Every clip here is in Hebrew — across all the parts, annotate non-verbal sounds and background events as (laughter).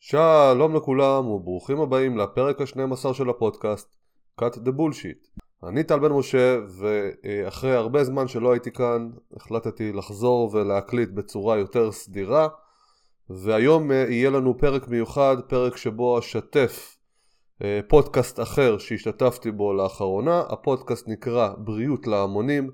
שלום לכולם וברוכים הבאים לפרק ה-12 של הפודקאסט cut the bullshit. אני טל בן משה ואחרי הרבה זמן שלא הייתי כאן החלטתי לחזור ולהקליט בצורה יותר סדירה. והיום אה, יהיה לנו פרק מיוחד, פרק שבו אשתף אה, פודקאסט אחר שהשתתפתי בו לאחרונה, הפודקאסט נקרא בריאות להמונים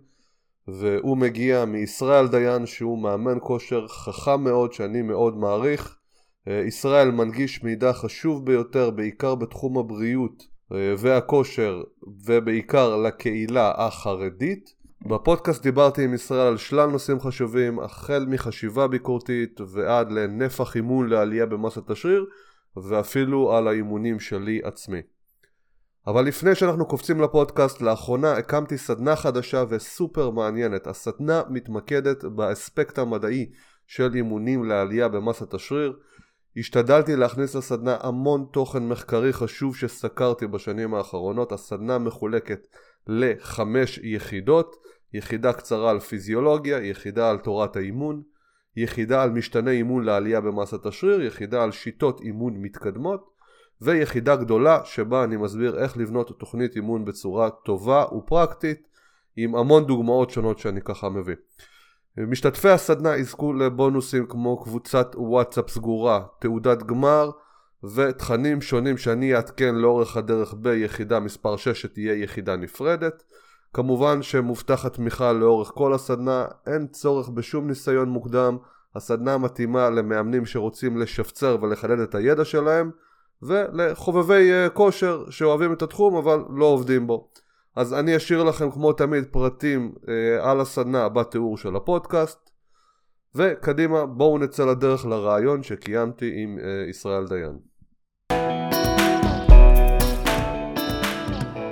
והוא מגיע מישראל דיין שהוא מאמן כושר חכם מאוד שאני מאוד מעריך ישראל מנגיש מידע חשוב ביותר בעיקר בתחום הבריאות אה, והכושר ובעיקר לקהילה החרדית. בפודקאסט דיברתי עם ישראל על שלל נושאים חשובים החל מחשיבה ביקורתית ועד לנפח אימון לעלייה במסת השריר ואפילו על האימונים שלי עצמי. אבל לפני שאנחנו קופצים לפודקאסט, לאחרונה הקמתי סדנה חדשה וסופר מעניינת. הסדנה מתמקדת באספקט המדעי של אימונים לעלייה במסת השריר. השתדלתי להכניס לסדנה המון תוכן מחקרי חשוב שסקרתי בשנים האחרונות. הסדנה מחולקת לחמש יחידות, יחידה קצרה על פיזיולוגיה, יחידה על תורת האימון, יחידה על משתנה אימון לעלייה במסת השריר, יחידה על שיטות אימון מתקדמות, ויחידה גדולה שבה אני מסביר איך לבנות תוכנית אימון בצורה טובה ופרקטית עם המון דוגמאות שונות שאני ככה מביא. משתתפי הסדנה יזכו לבונוסים כמו קבוצת וואטסאפ סגורה, תעודת גמר ותכנים שונים שאני אעדכן לאורך הדרך ביחידה מספר 6 שתהיה יחידה נפרדת. כמובן שמובטחת תמיכה לאורך כל הסדנה, אין צורך בשום ניסיון מוקדם, הסדנה מתאימה למאמנים שרוצים לשפצר ולחדד את הידע שלהם ולחובבי uh, כושר שאוהבים את התחום אבל לא עובדים בו. אז אני אשאיר לכם כמו תמיד פרטים uh, על הסדנה בתיאור של הפודקאסט וקדימה בואו נצא לדרך לרעיון שקיימתי עם uh, ישראל דיין.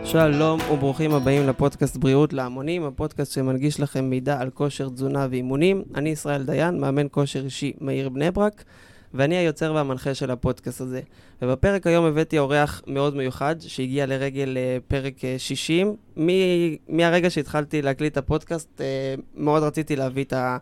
שלום וברוכים הבאים לפודקאסט בריאות להמונים, הפודקאסט שמנגיש לכם מידע על כושר תזונה ואימונים. אני ישראל דיין, מאמן כושר אישי מהעיר בני ברק. ואני היוצר והמנחה של הפודקאסט הזה. ובפרק היום הבאתי אורח מאוד מיוחד, שהגיע לרגל אה, פרק 60. אה, מ- מהרגע שהתחלתי להקליט את הפודקאסט, אה, מאוד רציתי להביא את, ה-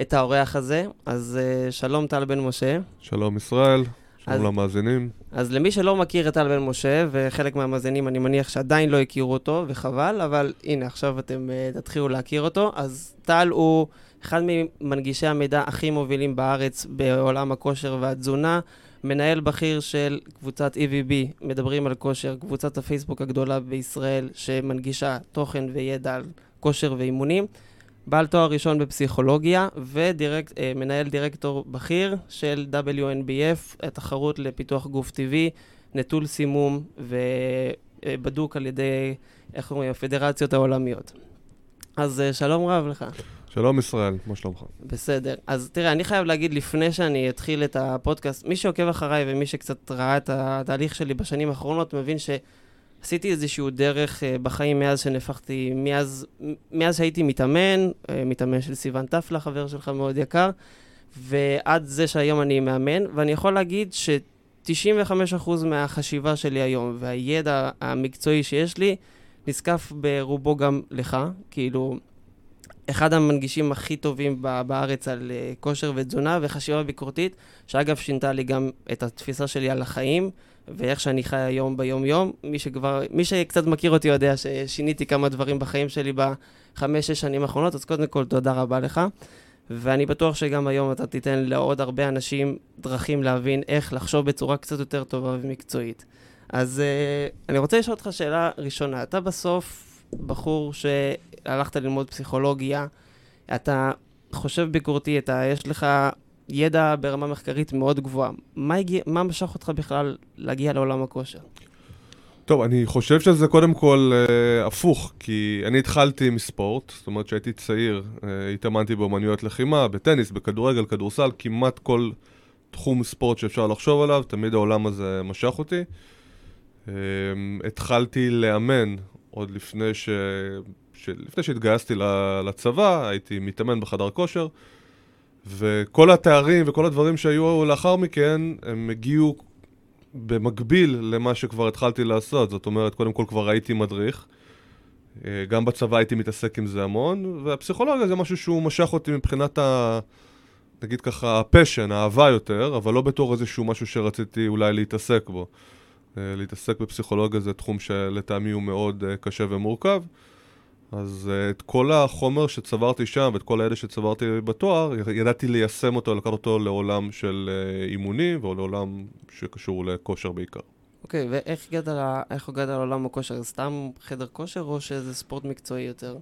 את האורח הזה. אז שלום טל בן משה. שלום ישראל. שלום אז, למאזינים. אז למי שלא מכיר את טל בן משה, וחלק מהמאזינים אני מניח שעדיין לא הכירו אותו, וחבל, אבל הנה, עכשיו אתם uh, תתחילו להכיר אותו. אז טל הוא אחד ממנגישי המידע הכי מובילים בארץ בעולם הכושר והתזונה, מנהל בכיר של קבוצת EVB, מדברים על כושר, קבוצת הפייסבוק הגדולה בישראל, שמנגישה תוכן וידע על כושר ואימונים. בעל תואר ראשון בפסיכולוגיה ומנהל דירקטור בכיר של WNBF, התחרות לפיתוח גוף טבעי, נטול סימום ובדוק על ידי, איך אומרים, הפדרציות העולמיות. אז אה, שלום רב לך. שלום ישראל, מה שלומך? בסדר. אז תראה, אני חייב להגיד לפני שאני אתחיל את הפודקאסט, מי שעוקב אחריי ומי שקצת ראה את התהליך שלי בשנים האחרונות, מבין שעשיתי איזשהו דרך uh, בחיים מאז שנהפכתי, מאז, מאז שהייתי מתאמן, uh, מתאמן של סיוון טפלה, חבר שלך מאוד יקר, ועד זה שהיום אני מאמן, ואני יכול להגיד ש... 95% מהחשיבה שלי היום והידע המקצועי שיש לי נזקף ברובו גם לך. כאילו, אחד המנגישים הכי טובים בארץ על uh, כושר ותזונה וחשיבה ביקורתית, שאגב שינתה לי גם את התפיסה שלי על החיים ואיך שאני חי היום ביום-יום. מי שכבר, מי שקצת מכיר אותי יודע ששיניתי כמה דברים בחיים שלי בחמש-שש שנים האחרונות, אז קודם כל תודה רבה לך. ואני בטוח שגם היום אתה תיתן לעוד הרבה אנשים דרכים להבין איך לחשוב בצורה קצת יותר טובה ומקצועית. אז uh, אני רוצה לשאול אותך שאלה ראשונה. אתה בסוף בחור שהלכת ללמוד פסיכולוגיה, אתה חושב ביקורתי, אתה, יש לך ידע ברמה מחקרית מאוד גבוהה. מה, הגיע, מה משך אותך בכלל להגיע לעולם הכושר? טוב, אני חושב שזה קודם כל אה, הפוך, כי אני התחלתי מספורט, זאת אומרת שהייתי צעיר, אה, התאמנתי באמנויות לחימה, בטניס, בכדורגל, כדורסל, כמעט כל תחום ספורט שאפשר לחשוב עליו, תמיד העולם הזה משך אותי. אה, התחלתי לאמן עוד לפני, ש... ש... לפני שהתגייסתי לצבא, הייתי מתאמן בחדר כושר, וכל התארים וכל הדברים שהיו לאחר מכן, הם הגיעו במקביל למה שכבר התחלתי לעשות. זאת אומרת, קודם כל כבר הייתי מדריך. אה, גם בצבא הייתי מתעסק עם זה המון, והפסיכולוגיה זה משהו שהוא משך אותי מבחינת ה... נגיד ככה, הפשן, האהבה יותר, אבל לא בתור איזשהו משהו שרציתי אולי להתעסק בו. אה, להתעסק בפסיכולוגיה זה תחום שלטעמי הוא מאוד אה, קשה ומורכב. אז uh, את כל החומר שצברתי שם ואת כל הידע שצברתי בתואר, ידעתי ליישם אותו, לקחת אותו לעולם של אימונים או לעולם שקשור לכושר בעיקר. אוקיי, okay, ואיך הגעת, לה, הגעת לעולם הכושר? סתם חדר כושר או שזה ספורט מקצועי יותר?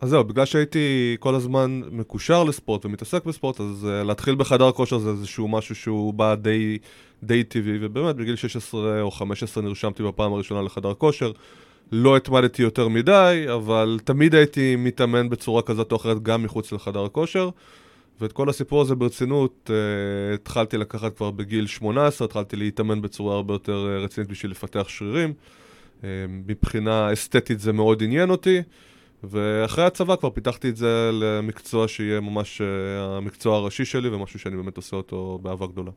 אז זהו, בגלל שהייתי כל הזמן מקושר לספורט ומתעסק בספורט, אז uh, להתחיל בחדר כושר זה איזשהו משהו שהוא בא די, די טבעי, ובאמת בגיל 16 או 15 נרשמתי בפעם הראשונה לחדר כושר. לא התמדתי יותר מדי, אבל תמיד הייתי מתאמן בצורה כזאת או אחרת גם מחוץ לחדר הכושר. ואת כל הסיפור הזה ברצינות uh, התחלתי לקחת כבר בגיל 18, התחלתי להתאמן בצורה הרבה יותר uh, רצינית בשביל לפתח שרירים. Uh, מבחינה אסתטית זה מאוד עניין אותי, ואחרי הצבא כבר פיתחתי את זה למקצוע שיהיה ממש uh, המקצוע הראשי שלי ומשהו שאני באמת עושה אותו באהבה גדולה.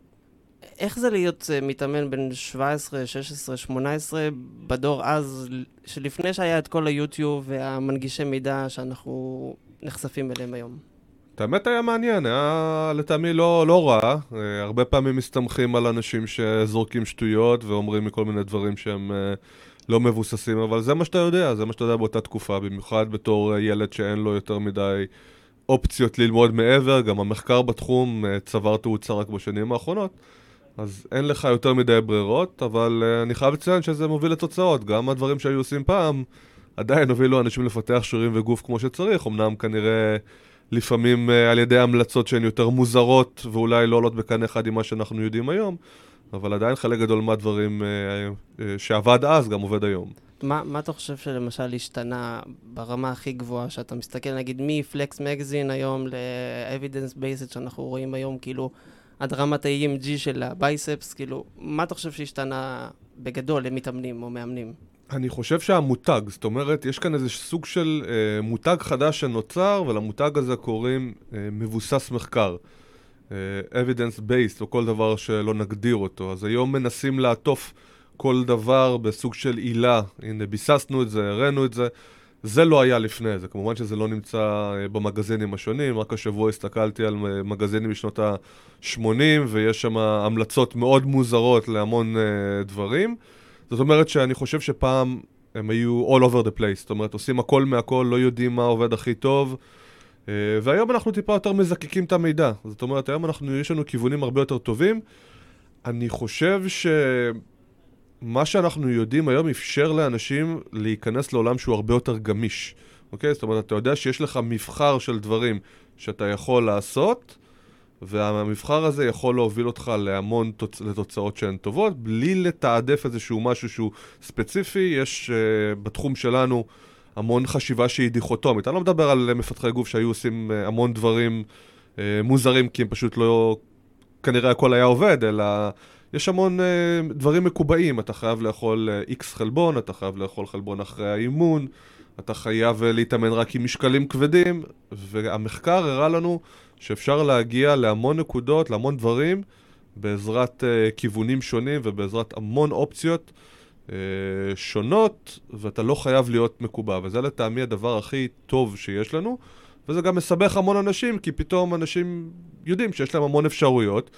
איך זה להיות uh, מתאמן בין 17, 16, 18 בדור אז, שלפני שהיה את כל היוטיוב והמנגישי מידע שאנחנו נחשפים אליהם היום? את האמת היה מעניין, היה לטעמי לא, לא רע. Uh, הרבה פעמים מסתמכים על אנשים שזורקים שטויות ואומרים מכל מיני דברים שהם uh, לא מבוססים, אבל זה מה שאתה יודע, זה מה שאתה יודע באותה תקופה, במיוחד בתור ילד שאין לו יותר מדי אופציות ללמוד מעבר, גם המחקר בתחום צבר תאוצה רק בשנים האחרונות. אז אין לך יותר מדי ברירות, אבל uh, אני חייב לציין שזה מוביל לתוצאות. גם הדברים שהיו עושים פעם, עדיין הובילו אנשים לפתח שרירים וגוף כמו שצריך, אמנם כנראה לפעמים uh, על ידי המלצות שהן יותר מוזרות ואולי לא עולות בקנה אחד עם מה שאנחנו יודעים היום, אבל עדיין חלק גדול מהדברים uh, uh, שעבד אז גם עובד היום. מה, מה אתה חושב שלמשל השתנה ברמה הכי גבוהה, שאתה מסתכל נגיד מפלקס מגזין היום ל-evidence based שאנחנו רואים היום, כאילו... עד רמת ה-EMG של הבייספס, כאילו, מה אתה חושב שהשתנה בגדול למתאמנים או מאמנים? אני חושב שהמותג, זאת אומרת, יש כאן איזה סוג של אה, מותג חדש שנוצר, ולמותג הזה קוראים אה, מבוסס מחקר. אה, evidence based, או כל דבר שלא נגדיר אותו. אז היום מנסים לעטוף כל דבר בסוג של עילה. הנה, ביססנו את זה, הראינו את זה. זה לא היה לפני זה, כמובן שזה לא נמצא אה, במגזינים השונים, רק השבוע הסתכלתי על אה, מגזינים משנות ה-80 ויש שם המלצות מאוד מוזרות להמון uh, דברים. זאת אומרת שאני חושב שפעם הם היו all over the place, זאת אומרת עושים הכל מהכל, לא יודעים מה עובד הכי טוב. uh, והיום אנחנו טיפה יותר מזקקים את המידע, זאת אומרת היום אנחנו, יש לנו כיוונים הרבה יותר טובים. אני חושב ש... מה שאנחנו יודעים היום אפשר לאנשים להיכנס לעולם שהוא הרבה יותר גמיש, אוקיי? זאת אומרת, אתה יודע שיש לך מבחר של דברים שאתה יכול לעשות, והמבחר הזה יכול להוביל אותך להמון תוצ... לתוצאות שהן טובות, בלי לתעדף איזשהו משהו שהוא ספציפי. יש uh, בתחום שלנו המון חשיבה שהיא דיכוטומית. אני לא מדבר על מפתחי גוף שהיו עושים uh, המון דברים uh, מוזרים, כי הם פשוט לא... כנראה הכל היה עובד, אלא... יש המון uh, דברים מקובעים, אתה חייב לאכול איקס uh, חלבון, אתה חייב לאכול חלבון אחרי האימון, אתה חייב uh, להתאמן רק עם משקלים כבדים, והמחקר הראה לנו שאפשר להגיע להמון נקודות, להמון דברים, בעזרת uh, כיוונים שונים ובעזרת המון אופציות uh, שונות, ואתה לא חייב להיות מקובע, וזה לטעמי הדבר הכי טוב שיש לנו. וזה גם מסבך המון אנשים, כי פתאום אנשים יודעים שיש להם המון אפשרויות,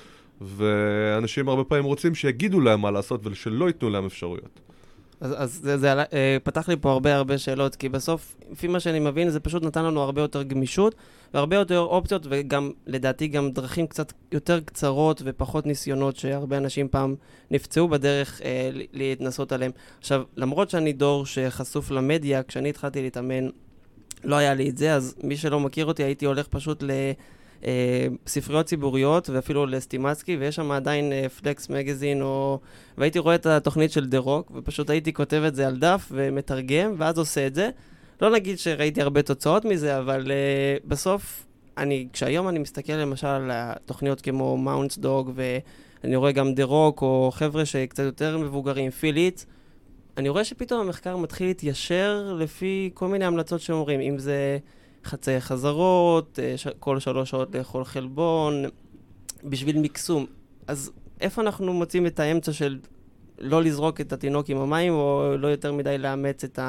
ואנשים הרבה פעמים רוצים שיגידו להם מה לעשות ושלא ייתנו להם אפשרויות. אז, אז זה, זה זה אה, פתח לי פה הרבה הרבה שאלות, כי בסוף, לפי מה שאני מבין, זה פשוט נתן לנו הרבה יותר גמישות והרבה יותר אופציות, וגם, לדעתי, גם דרכים קצת יותר קצרות ופחות ניסיונות שהרבה אנשים פעם נפצעו בדרך אה, להתנסות עליהם. עכשיו, למרות שאני דור שחשוף למדיה, כשאני התחלתי להתאמן, לא היה לי את זה, אז מי שלא מכיר אותי, הייתי הולך פשוט ל... אה, ספריות ציבוריות, ואפילו לסטימצקי, ויש שם עדיין אה, Flex Magazine, או... והייתי רואה את התוכנית של The Rock, ופשוט הייתי כותב את זה על דף ומתרגם, ואז עושה את זה. לא נגיד שראיתי הרבה תוצאות מזה, אבל אה, בסוף, אני, כשהיום אני מסתכל למשל על התוכניות כמו Mountain Dog, ואני רואה גם The Rock, או חבר'ה שקצת יותר מבוגרים, פיל הית', אני רואה שפתאום המחקר מתחיל להתיישר לפי כל מיני המלצות שאומרים, אם זה... חצאי חזרות, אה, כל שלוש שעות לאכול חלבון, בשביל מקסום. אז איפה אנחנו מוצאים את האמצע של לא לזרוק את התינוק עם המים, או לא יותר מדי לאמץ את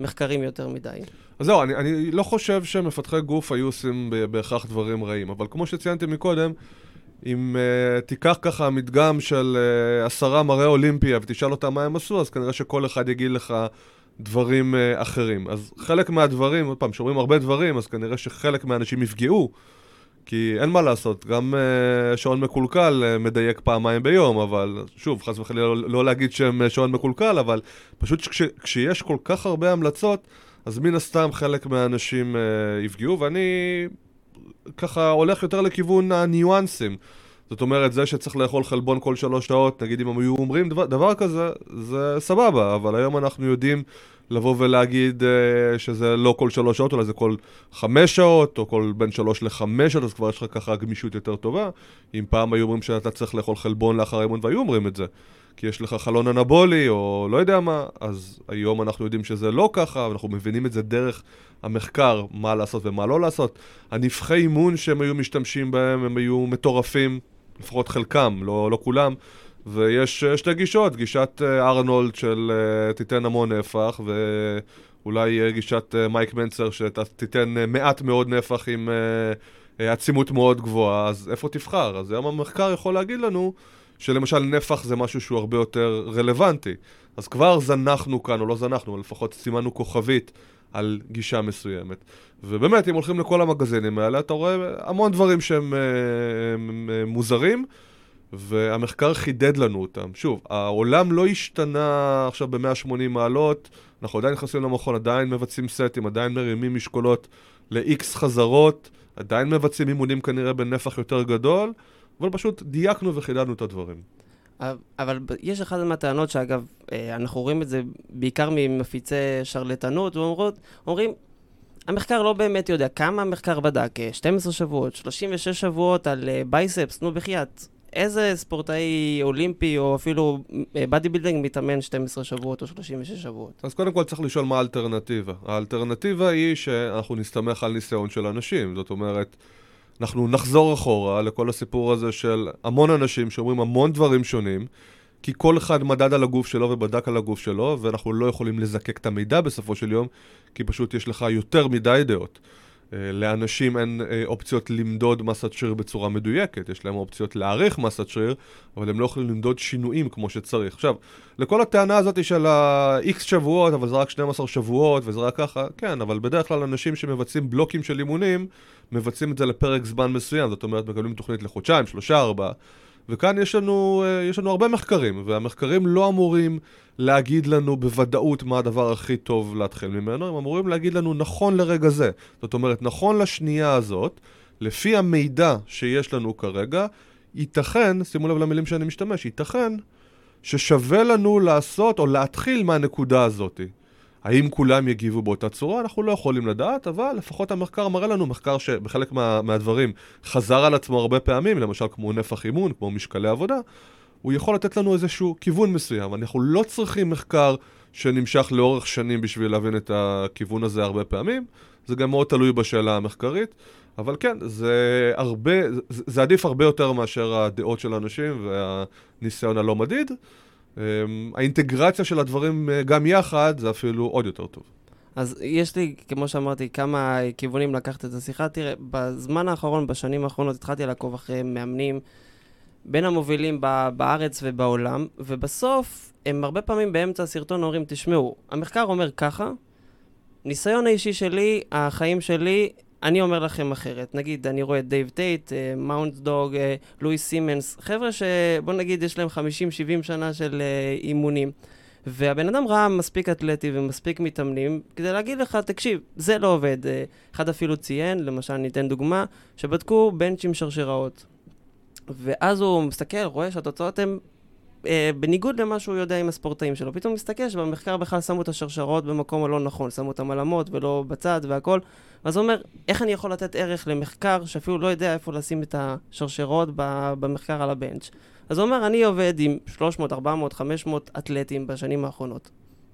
המחקרים יותר מדי. אז זהו, אני, אני לא חושב שמפתחי גוף היו עושים בהכרח דברים רעים, אבל כמו שציינתי מקודם, אם uh, תיקח ככה מדגם של uh, עשרה מראי אולימפיה ותשאל אותם מה הם עשו, אז כנראה שכל אחד יגיד לך דברים uh, אחרים. אז חלק מהדברים, עוד פעם, כשאומרים הרבה דברים, אז כנראה שחלק מהאנשים יפגעו, כי אין מה לעשות, גם uh, שעון מקולקל uh, מדייק פעמיים ביום, אבל שוב, חס וחלילה לא, לא להגיד שהם שעון מקולקל, אבל פשוט כש, כשיש כל כך הרבה המלצות, אז מן הסתם חלק מהאנשים uh, יפגעו, ואני ככה הולך יותר לכיוון הניואנסים. זאת אומרת, זה שצריך לאכול חלבון כל שלוש שעות, נגיד אם הם היו אומרים דבר, דבר כזה, זה סבבה, אבל היום אנחנו יודעים לבוא ולהגיד uh, שזה לא כל שלוש שעות, אלא זה כל חמש שעות, או כל בין שלוש לחמש שעות, אז כבר יש לך ככה גמישות יותר טובה. אם פעם היו אומרים שאתה צריך לאכול חלבון לאחר האימון, והיו אומרים את זה, כי יש לך חלון אנבולי, או לא יודע מה, אז היום אנחנו יודעים שזה לא ככה, ואנחנו מבינים את זה דרך המחקר, מה לעשות ומה לא לעשות. הנבחי אימון שהם היו משתמשים בהם, הם היו מטורפים, לפחות חלקם, לא, לא כולם. ויש שתי גישות, גישת אה, ארנולד של אה, תיתן המון נפח, ואולי גישת אה, מייק מנצר שתיתן מעט מאוד נפח עם עצימות מאוד גבוהה, אז איפה תבחר? אז היום המחקר יכול להגיד לנו שלמשל נפח זה משהו שהוא הרבה יותר רלוונטי. אז כבר זנחנו כאן, או לא זנחנו, לפחות סימנו כוכבית על גישה מסוימת. ובאמת, אם הולכים לכל המגזינים האלה, אתה רואה המון דברים שהם הם, הם, מוזרים, והמחקר חידד לנו אותם. שוב, העולם לא השתנה עכשיו ב-180 מעלות, אנחנו עדיין נכנסים למכון, עדיין מבצעים סטים, עדיין מרימים משקולות ל-X חזרות, עדיין מבצעים אימונים כנראה בנפח יותר גדול, אבל פשוט דייקנו וחידדנו את הדברים. אבל יש אחת מהטענות שאגב, אה, אנחנו רואים את זה בעיקר ממפיצי שרלטנות, ואומרים, המחקר לא באמת יודע כמה המחקר בדק, 12 אה, שבועות, 36 שבועות על biceps, אה, נו בחייאת. איזה ספורטאי אולימפי או אפילו bodybuilding מתאמן 12 שבועות או 36 שבועות? אז קודם כל צריך לשאול מה האלטרנטיבה. האלטרנטיבה היא שאנחנו נסתמך על ניסיון של אנשים. זאת אומרת, אנחנו נחזור אחורה לכל הסיפור הזה של המון אנשים שאומרים המון דברים שונים, כי כל אחד מדד על הגוף שלו ובדק על הגוף שלו, ואנחנו לא יכולים לזקק את המידע בסופו של יום, כי פשוט יש לך יותר מדי דעות. אה, לאנשים אין אה, אופציות למדוד מסת שריר בצורה מדויקת, יש להם אופציות להעריך מסת שריר, אבל הם לא יכולים למדוד שינויים כמו שצריך. עכשיו, לכל הטענה הזאת של ה-X שבועות, אבל זה רק 12 שבועות וזה רק ככה, כן, אבל בדרך כלל אנשים שמבצעים בלוקים של אימונים, מבצעים את זה לפרק זמן מסוים, זאת אומרת, מקבלים תוכנית לחודשיים, שלושה, ארבעה. וכאן יש לנו, אה, יש לנו הרבה מחקרים, והמחקרים לא אמורים להגיד לנו בוודאות מה הדבר הכי טוב להתחיל ממנו, הם אמורים להגיד לנו נכון לרגע זה. זאת אומרת, נכון לשנייה הזאת, לפי המידע שיש לנו כרגע, ייתכן, שימו לב למילים שאני משתמש, ייתכן ששווה לנו לעשות או להתחיל מהנקודה הזאתי. האם כולם יגיבו באותה צורה? אנחנו לא יכולים לדעת, אבל לפחות המחקר מראה לנו, מחקר שבחלק מה, מהדברים חזר על עצמו הרבה פעמים, למשל כמו נפח אימון, כמו משקלי עבודה, הוא יכול לתת לנו איזשהו כיוון מסוים. אנחנו לא צריכים מחקר שנמשך לאורך שנים בשביל להבין את הכיוון הזה הרבה פעמים, זה גם מאוד תלוי בשאלה המחקרית, אבל כן, זה הרבה, זה, עדיף הרבה יותר מאשר הדעות של האנשים והניסיון הלא מדיד. אמ, האינטגרציה של הדברים אה, גם יחד זה אפילו עוד יותר טוב. אז יש לי, כמו שאמרתי, כמה כיוונים לקחת את השיחה. תראה, בזמן האחרון, בשנים האחרונות, התחלתי לעקוב אחרי מאמנים בין המובילים בארץ ובעולם, ובסוף הם הרבה פעמים באמצע הסרטון אומרים, תשמעו, המחקר אומר ככה, ניסיון האישי שלי, החיים שלי, אני אומר לכם אחרת. נגיד, אני רואה את דייב טייט, אה, Mountain Dog, אה, לואי סימונס, חבר'ה שבוא נגיד יש להם 50-70 שנה של אה, אימונים. והבן אדם ראה מספיק אתלטי ומספיק מתאמנים כדי להגיד לך, תקשיב, זה לא עובד. אחד אפילו ציין, למשל, ניתן דוגמה, שבדקו בנצ'ים שרשראות. ואז הוא מסתכל, רואה שהתוצאות הן אה, בניגוד למה שהוא יודע עם הספורטאים שלו. פתאום מסתכל שבמחקר בכלל שמו את השרשרות במקום הלא נכון, שמו אותם על אמות ולא בצד והכל. אז הוא אומר, איך אני יכול לתת ערך למחקר שאפילו לא יודע איפה לשים את השרשרות במחקר על הבנץ'? אז הוא אומר, אני עובד עם 300, 400, 500 אתלטים בשנים האחרונות.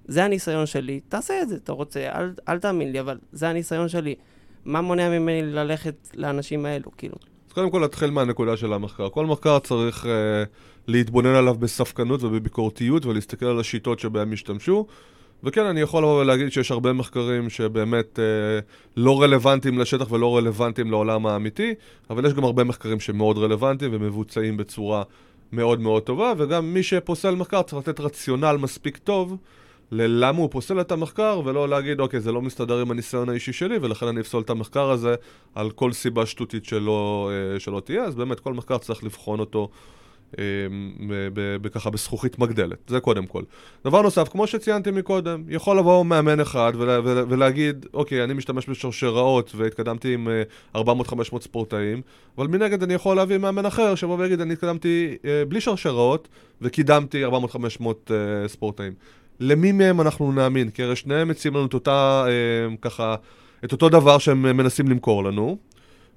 זה הניסיון שלי, תעשה את זה, אתה רוצה, אל, אל תאמין לי, אבל זה הניסיון שלי. מה מונע ממני ללכת לאנשים האלו, כאילו? אז קודם כל נתחיל מהנקודה של המחקר. כל מחקר צריך uh, להתבונן עליו בספקנות ובביקורתיות ולהסתכל על השיטות שבהם השתמשו. וכן, אני יכול לבוא ולהגיד שיש הרבה מחקרים שבאמת אה, לא רלוונטיים לשטח ולא רלוונטיים לעולם האמיתי, אבל יש גם הרבה מחקרים שמאוד רלוונטיים ומבוצעים בצורה מאוד מאוד טובה, וגם מי שפוסל מחקר צריך לתת רציונל מספיק טוב ללמה הוא פוסל את המחקר, ולא להגיד, אוקיי, זה לא מסתדר עם הניסיון האישי שלי, ולכן אני אפסול את המחקר הזה על כל סיבה שטותית שלא, אה, שלא תהיה, אז באמת כל מחקר צריך לבחון אותו. ככה בזכוכית מגדלת, זה קודם כל. דבר נוסף, כמו שציינתי מקודם, יכול לבוא מאמן אחד ולה, ולה, ולהגיד, אוקיי, אני משתמש בשרשראות והתקדמתי עם 400-500 ספורטאים, אבל מנגד אני יכול להביא מאמן אחר שיבוא ויגיד, אני התקדמתי אה, בלי שרשראות וקידמתי 400-500 אה, ספורטאים. למי מהם אנחנו נאמין? כי הרי שניהם מציעים לנו את אותה, אה, ככה, את אותו דבר שהם מנסים למכור לנו,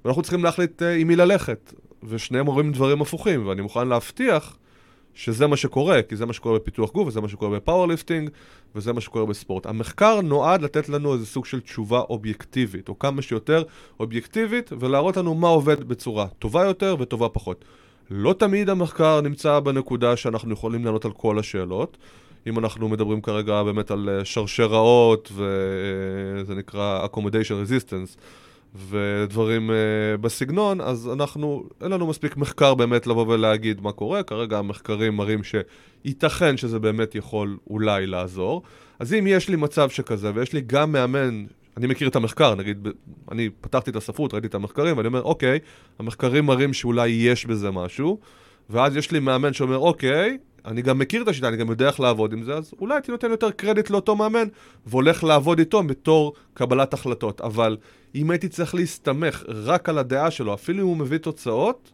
ואנחנו צריכים להחליט עם מי ללכת. ושניהם אומרים דברים הפוכים, ואני מוכן להבטיח שזה מה שקורה, כי זה מה שקורה בפיתוח גוף, וזה מה שקורה ב powerlifting, וזה מה שקורה בספורט. המחקר נועד לתת לנו איזה סוג של תשובה אובייקטיבית, או כמה שיותר אובייקטיבית, ולהראות לנו מה עובד בצורה טובה יותר וטובה פחות. לא תמיד המחקר נמצא בנקודה שאנחנו יכולים לענות על כל השאלות. אם אנחנו מדברים כרגע באמת על אה, שרשראות, וזה נקרא accommodation resistance, ודברים uh, בסגנון, אז אנחנו, אין לנו מספיק מחקר באמת לבוא ולהגיד מה קורה, כרגע המחקרים מראים שייתכן שזה באמת יכול אולי לעזור. אז אם יש לי מצב שכזה, ויש לי גם מאמן, אני מכיר את המחקר, נגיד, אני פתחתי את הספרות, ראיתי את המחקרים, ואני אומר, אוקיי, המחקרים מראים שאולי יש בזה משהו, ואז יש לי מאמן שאומר, אוקיי, אני גם מכיר את השיטה, אני גם יודע איך לעבוד עם זה, אז אולי הייתי נותן יותר קרדיט לאותו מאמן, והולך לעבוד איתו בתור קבלת החלטות. אבל אם הייתי צריך להסתמך רק על הדעה שלו, אפילו אם הוא מביא תוצאות,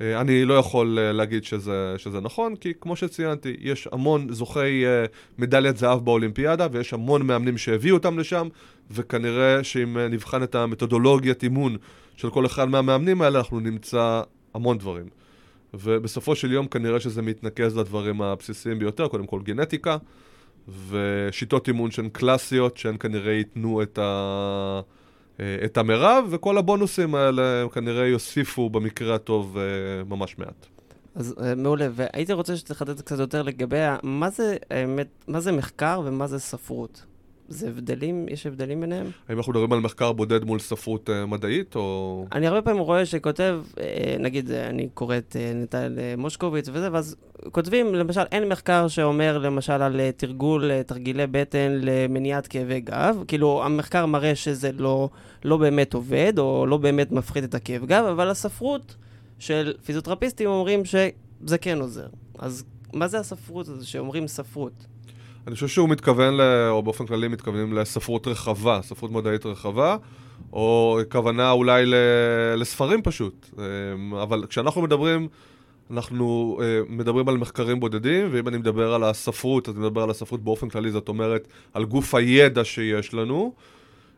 אה, אני לא יכול אה, להגיד שזה, שזה נכון, כי כמו שציינתי, יש המון זוכי אה, מדליית זהב באולימפיאדה, ויש המון מאמנים שהביאו אותם לשם, וכנראה שאם נבחן את המתודולוגיית אימון של כל אחד מהמאמנים האלה, אנחנו נמצא המון דברים. ובסופו של יום כנראה שזה מתנקז לדברים הבסיסיים ביותר, קודם כל גנטיקה, ושיטות אימון שהן קלאסיות, שהן כנראה ייתנו את, ה... את המרב, וכל הבונוסים האלה כנראה יוסיפו במקרה הטוב אה, ממש מעט. אז אה, מעולה, והייתי רוצה שתחדד קצת יותר לגבי מה זה, האמת, מה זה מחקר ומה זה ספרות. זה הבדלים? יש הבדלים ביניהם? האם אנחנו מדברים על מחקר בודד מול ספרות uh, מדעית, או... אני הרבה פעמים רואה שכותב, uh, נגיד, uh, אני קורא את נטל מושקוביץ וזה, ואז כותבים, למשל, אין מחקר שאומר, למשל, על תרגול תרגילי בטן למניעת כאבי גב. כאילו, המחקר מראה שזה לא, לא באמת עובד, או לא באמת מפחית את הכאב גב, אבל הספרות של פיזיותרפיסטים אומרים שזה כן עוזר. אז מה זה הספרות הזו שאומרים ספרות? אני חושב שהוא מתכוון, ל, או באופן כללי מתכוונים לספרות רחבה, ספרות מדעית רחבה, או כוונה אולי ל, לספרים פשוט. אמ, אבל כשאנחנו מדברים, אנחנו אה, מדברים על מחקרים בודדים, ואם אני מדבר על הספרות, אז אני מדבר על הספרות באופן כללי, זאת אומרת, על גוף הידע שיש לנו.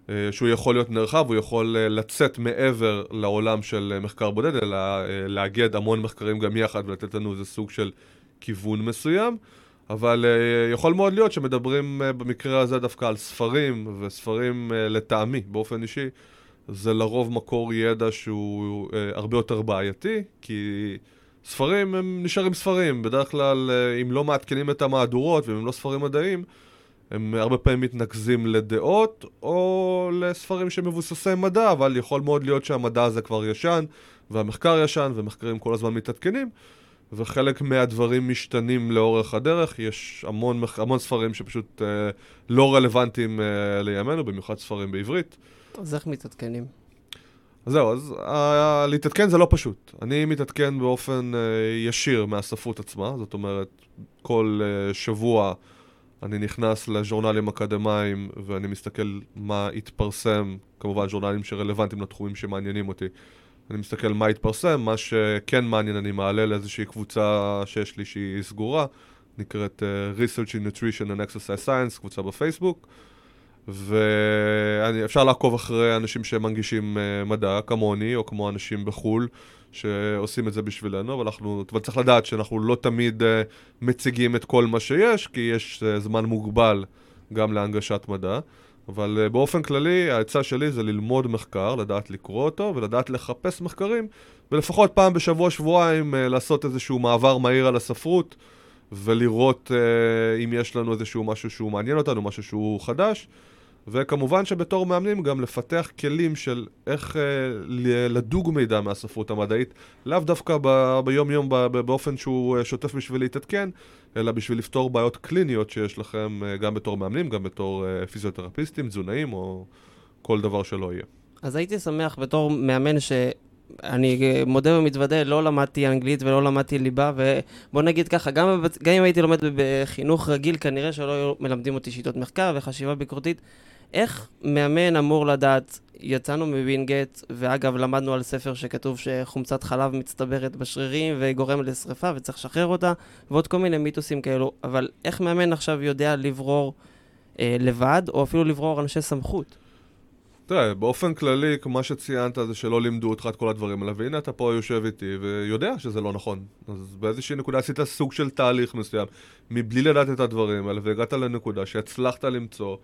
אה, שהוא יכול להיות נרחב, הוא יכול אה, לצאת מעבר לעולם של מחקר בודד, אלא לאגד המון מחקרים גם יחד ולתת לנו איזה סוג של כיוון מסוים. אבל uh, יכול מאוד להיות שמדברים uh, במקרה הזה דווקא על ספרים, וספרים uh, לטעמי, באופן אישי, זה לרוב מקור ידע שהוא uh, הרבה יותר בעייתי, כי ספרים הם נשארים ספרים. בדרך כלל, uh, אם לא מעדכנים את המהדורות, ואם הם לא ספרים מדעיים, הם הרבה פעמים מתנקזים לדעות, או לספרים שמבוססי מדע, אבל יכול מאוד להיות שהמדע הזה כבר ישן, והמחקר ישן, ומחקרים כל הזמן מתעדכנים. וחלק מהדברים משתנים לאורך הדרך, יש המון, המון ספרים שפשוט אה, לא רלוונטיים אה, לימינו, במיוחד ספרים בעברית. אז איך מתעדכנים? אז זהו, אז אה, להתעדכן זה לא פשוט. אני מתעדכן באופן אה, ישיר מהספרות עצמה, זאת אומרת, כל אה, שבוע אני נכנס לז'ורנלים אקדמיים ואני מסתכל מה התפרסם, כמובן ז'ורנלים שרלוונטיים לתחומים שמעניינים אותי. אני מסתכל מה התפרסם, מה שכן מעניין אני מעלה לאיזושהי קבוצה שיש לי שהיא סגורה, נקראת uh, Research in Nutrition and Exercise Science, קבוצה בפייסבוק, ואפשר לעקוב אחרי אנשים שמנגישים uh, מדע, כמוני, או כמו אנשים בחו"ל, שעושים את זה בשבילנו, אבל אנחנו, אבל צריך לדעת שאנחנו לא תמיד uh, מציגים את כל מה שיש, כי יש uh, זמן מוגבל גם להנגשת מדע. אבל uh, באופן כללי, העצה שלי זה ללמוד מחקר, לדעת לקרוא אותו ולדעת לחפש מחקרים ולפחות פעם בשבוע-שבועיים אה, לעשות איזשהו מעבר מהיר על הספרות, ולראות אה, אם יש לנו איזשהו משהו שהוא מעניין אותנו, משהו שהוא חדש. וכמובן שבתור מאמנים גם לפתח כלים של איך אה, לדוג מידע מהספרות המדעית, לאו דווקא ב- ביום-יום ב- באופן שהוא אה, שוטף בשביל להתעדכן, אלא בשביל לפתור בעיות קליניות שיש לכם אה, גם בתור מאמנים, גם בתור אה, פיזיותרפיסטים, תזונאים או כל דבר שלא יהיה. אז הייתי שמח בתור מאמן ש... אני אה, מודה ומתוודה, לא למדתי אנגלית ולא למדתי ליבה, ובוא נגיד ככה, גם. גם אם הייתי לומד בחינוך רגיל, כנראה שלא היו מלמדים אותי שיטות מחקר וחשיבה ביקורתית. איך מאמן אמור לדעת, יצאנו מווינגייט, ואגב, למדנו על ספר שכתוב שחומצת חלב מצטברת בשרירים וגורם לשריפה וצריך לשחרר אותה, ועוד כל מיני מיתוסים כאלו, אבל איך מאמן עכשיו יודע לברור אה, לבד, או אפילו לברור אנשי סמכות? תראה, באופן כללי, מה שציינת זה שלא לימדו אותך את כל הדברים האלה, והנה אתה פה יושב איתי ויודע שזה לא נכון. אז באיזושהי נקודה עשית סוג של תהליך מסוים, מבלי לדעת את הדברים האלה, והגעת לנקודה שהצלחת למצוא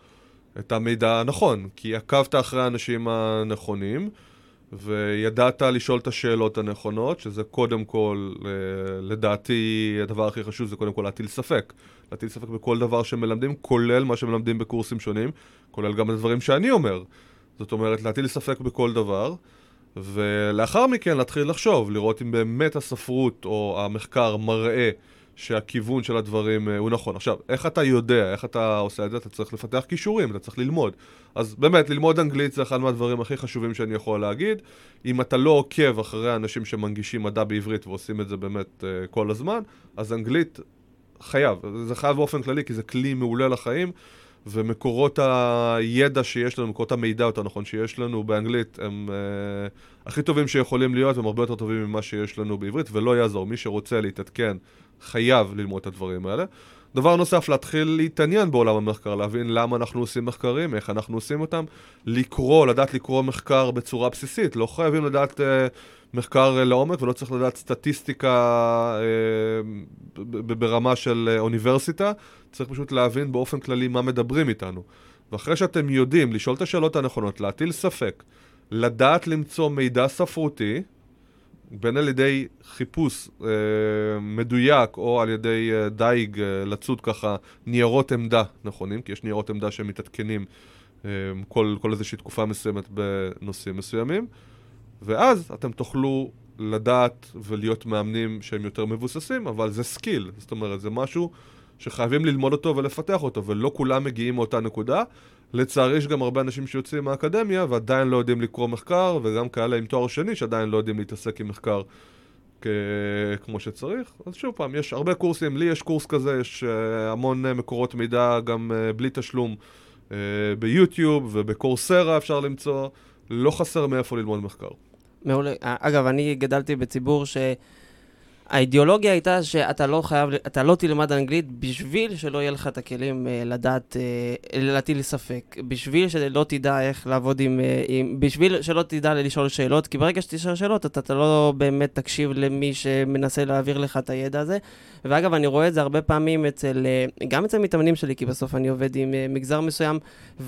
את המידע הנכון, כי עקבת אחרי האנשים הנכונים, וידעת לשאול את השאלות הנכונות, שזה קודם כל, אה, לדעתי, הדבר הכי חשוב זה קודם כל להטיל ספק. להטיל ספק בכל דבר שמלמדים, כולל מה שמלמדים בקורסים שונים, כולל גם הדברים שאני אומר. זאת אומרת, להטיל ספק בכל דבר, ולאחר מכן להתחיל לחשוב, לראות אם באמת הספרות או המחקר מראה שהכיוון של הדברים uh, הוא נכון. עכשיו, איך אתה יודע, איך אתה עושה את זה? אתה צריך לפתח כישורים, אתה צריך ללמוד. אז באמת, ללמוד אנגלית זה אחד מהדברים הכי חשובים שאני יכול להגיד. אם אתה לא עוקב אחרי האנשים שמנגישים מדע בעברית ועושים את זה באמת uh, כל הזמן, אז אנגלית חייב. זה חייב באופן כללי, כי זה כלי מעולה לחיים. ומקורות הידע שיש לנו, מקורות המידע יותר נכון שיש לנו באנגלית הם uh, הכי טובים שיכולים להיות, הם הרבה יותר טובים ממה שיש לנו בעברית, ולא יעזור. מי שרוצה להתעדכן חייב ללמוד את הדברים האלה. דבר נוסף, להתחיל להתעניין בעולם המחקר, להבין למה אנחנו עושים מחקרים, איך אנחנו עושים אותם, לקרוא, לדעת לקרוא מחקר בצורה בסיסית. לא חייבים לדעת uh, מחקר uh, לעומק ולא צריך לדעת סטטיסטיקה uh, ברמה של uh, אוניברסיטה, צריך פשוט להבין באופן כללי מה מדברים איתנו. ואחרי שאתם יודעים לשאול את השאלות הנכונות, להטיל ספק, לדעת למצוא מידע ספרותי, בין על ידי חיפוש אה, מדויק או על ידי אה, דייג אה, לצוד ככה ניירות עמדה נכונים, כי יש ניירות עמדה שמתעדכנים אה, כל, כל איזושהי תקופה מסוימת בנושאים מסוימים, ואז אתם תוכלו לדעת ולהיות מאמנים שהם יותר מבוססים, אבל זה skill, זאת אומרת, זה משהו שחייבים ללמוד אותו ולפתח אותו, ולא כולם מגיעים מאותה נקודה. לצערי יש גם הרבה אנשים שיוצאים מהאקדמיה ועדיין לא יודעים לקרוא מחקר, וגם כאלה עם תואר שני שעדיין לא יודעים להתעסק עם מחקר כ... כמו שצריך. אז שוב פעם, יש הרבה קורסים, לי יש קורס כזה, יש uh, המון uh, מקורות מידע גם uh, בלי תשלום ביוטיוב ובקורסרה אפשר למצוא, לא חסר מאיפה ללמוד מחקר. מעולה. אגב, אני גדלתי בציבור ש... האידיאולוגיה הייתה שאתה לא חייב, אתה לא תלמד אנגלית בשביל שלא יהיה לך את הכלים uh, לדעת, uh, להטיל ספק, בשביל שלא תדע איך לעבוד עם, uh, עם, בשביל שלא תדע לשאול שאלות, כי ברגע שתשאל שאלות, אתה, אתה לא באמת תקשיב למי שמנסה להעביר לך את הידע הזה. ואגב, אני רואה את זה הרבה פעמים אצל, uh, גם אצל מתאמנים שלי, כי בסוף אני עובד עם uh, מגזר מסוים,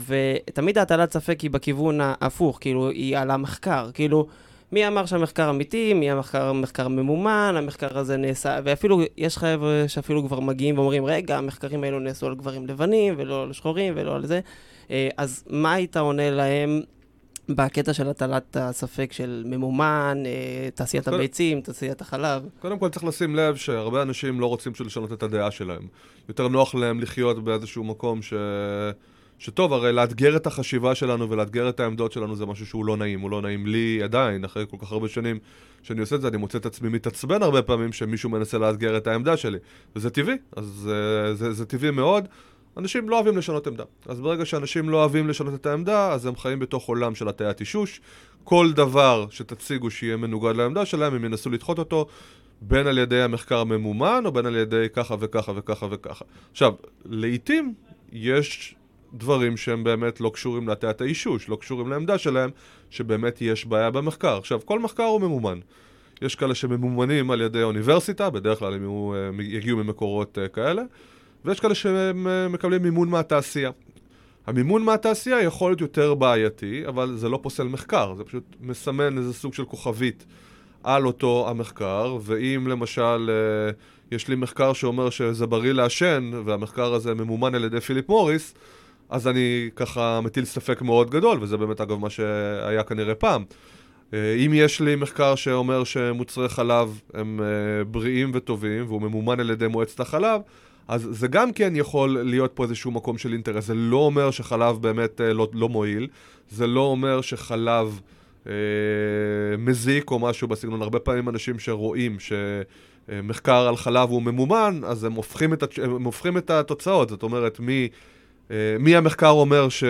ותמיד ההטלת ספק היא בכיוון ההפוך, כאילו, היא על המחקר, כאילו... מי אמר שהמחקר אמיתי, מי המחקר המחקר ממומן, המחקר הזה נעשה, ואפילו יש חבר'ה שאפילו כבר מגיעים ואומרים, רגע, המחקרים האלו נעשו על גברים לבנים, ולא על שחורים, ולא על זה. אה, אז מה היית עונה להם בקטע של הטלת הספק של ממומן, אה, תעשיית הביצים, תעשיית החלב? קודם כל צריך לשים לב שהרבה אנשים לא רוצים לשנות את הדעה שלהם. יותר נוח להם לחיות באיזשהו מקום ש... שטוב, הרי לאתגר את החשיבה שלנו ולאתגר את העמדות שלנו זה משהו שהוא לא נעים, הוא לא נעים לי עדיין, אחרי כל כך הרבה שנים שאני עושה את זה, אני מוצא את עצמי מתעצבן הרבה פעמים שמישהו מנסה לאתגר את העמדה שלי, וזה טבעי, אז זה, זה, זה טבעי מאוד. אנשים לא אוהבים לשנות עמדה. אז ברגע שאנשים לא אוהבים לשנות את העמדה, אז הם חיים בתוך עולם של הטיית אישוש. כל דבר שתציגו שיהיה מנוגד לעמדה שלהם, הם ינסו לדחות אותו, בין על ידי המחקר הממומן, או בין על ידי ככה וככה וככה וככה. עכשיו, לעיתים יש דברים שהם באמת לא קשורים להטיית האישוש, לא קשורים לעמדה שלהם, שבאמת יש בעיה במחקר. עכשיו, כל מחקר הוא ממומן. יש כאלה שממומנים על ידי האוניברסיטה, בדרך כלל הם אה, יגיעו ממקורות אה, כאלה, ויש כאלה שמקבלים מימון מהתעשייה. המימון מהתעשייה יכול להיות יותר בעייתי, אבל זה לא פוסל מחקר, זה פשוט מסמן איזה סוג של כוכבית על אותו המחקר, ואם למשל אה, יש לי מחקר שאומר שזה בריא לעשן, והמחקר הזה ממומן על ידי פיליפ מוריס, אז אני ככה מטיל ספק מאוד גדול, וזה באמת אגב מה שהיה כנראה פעם. אה, אם יש לי מחקר שאומר שמוצרי חלב הם אה, בריאים וטובים, והוא ממומן על ידי מועצת החלב, אז זה גם כן יכול להיות פה איזשהו מקום של אינטרס. זה לא אומר שחלב באמת אה, לא, לא מועיל, זה לא אומר שחלב אה, מזיק או משהו בסגנון. הרבה פעמים אנשים שרואים שמחקר על חלב הוא ממומן, אז הם הופכים את, הם הופכים את התוצאות. זאת אומרת, מי... אה, מי המחקר אומר ש, אה,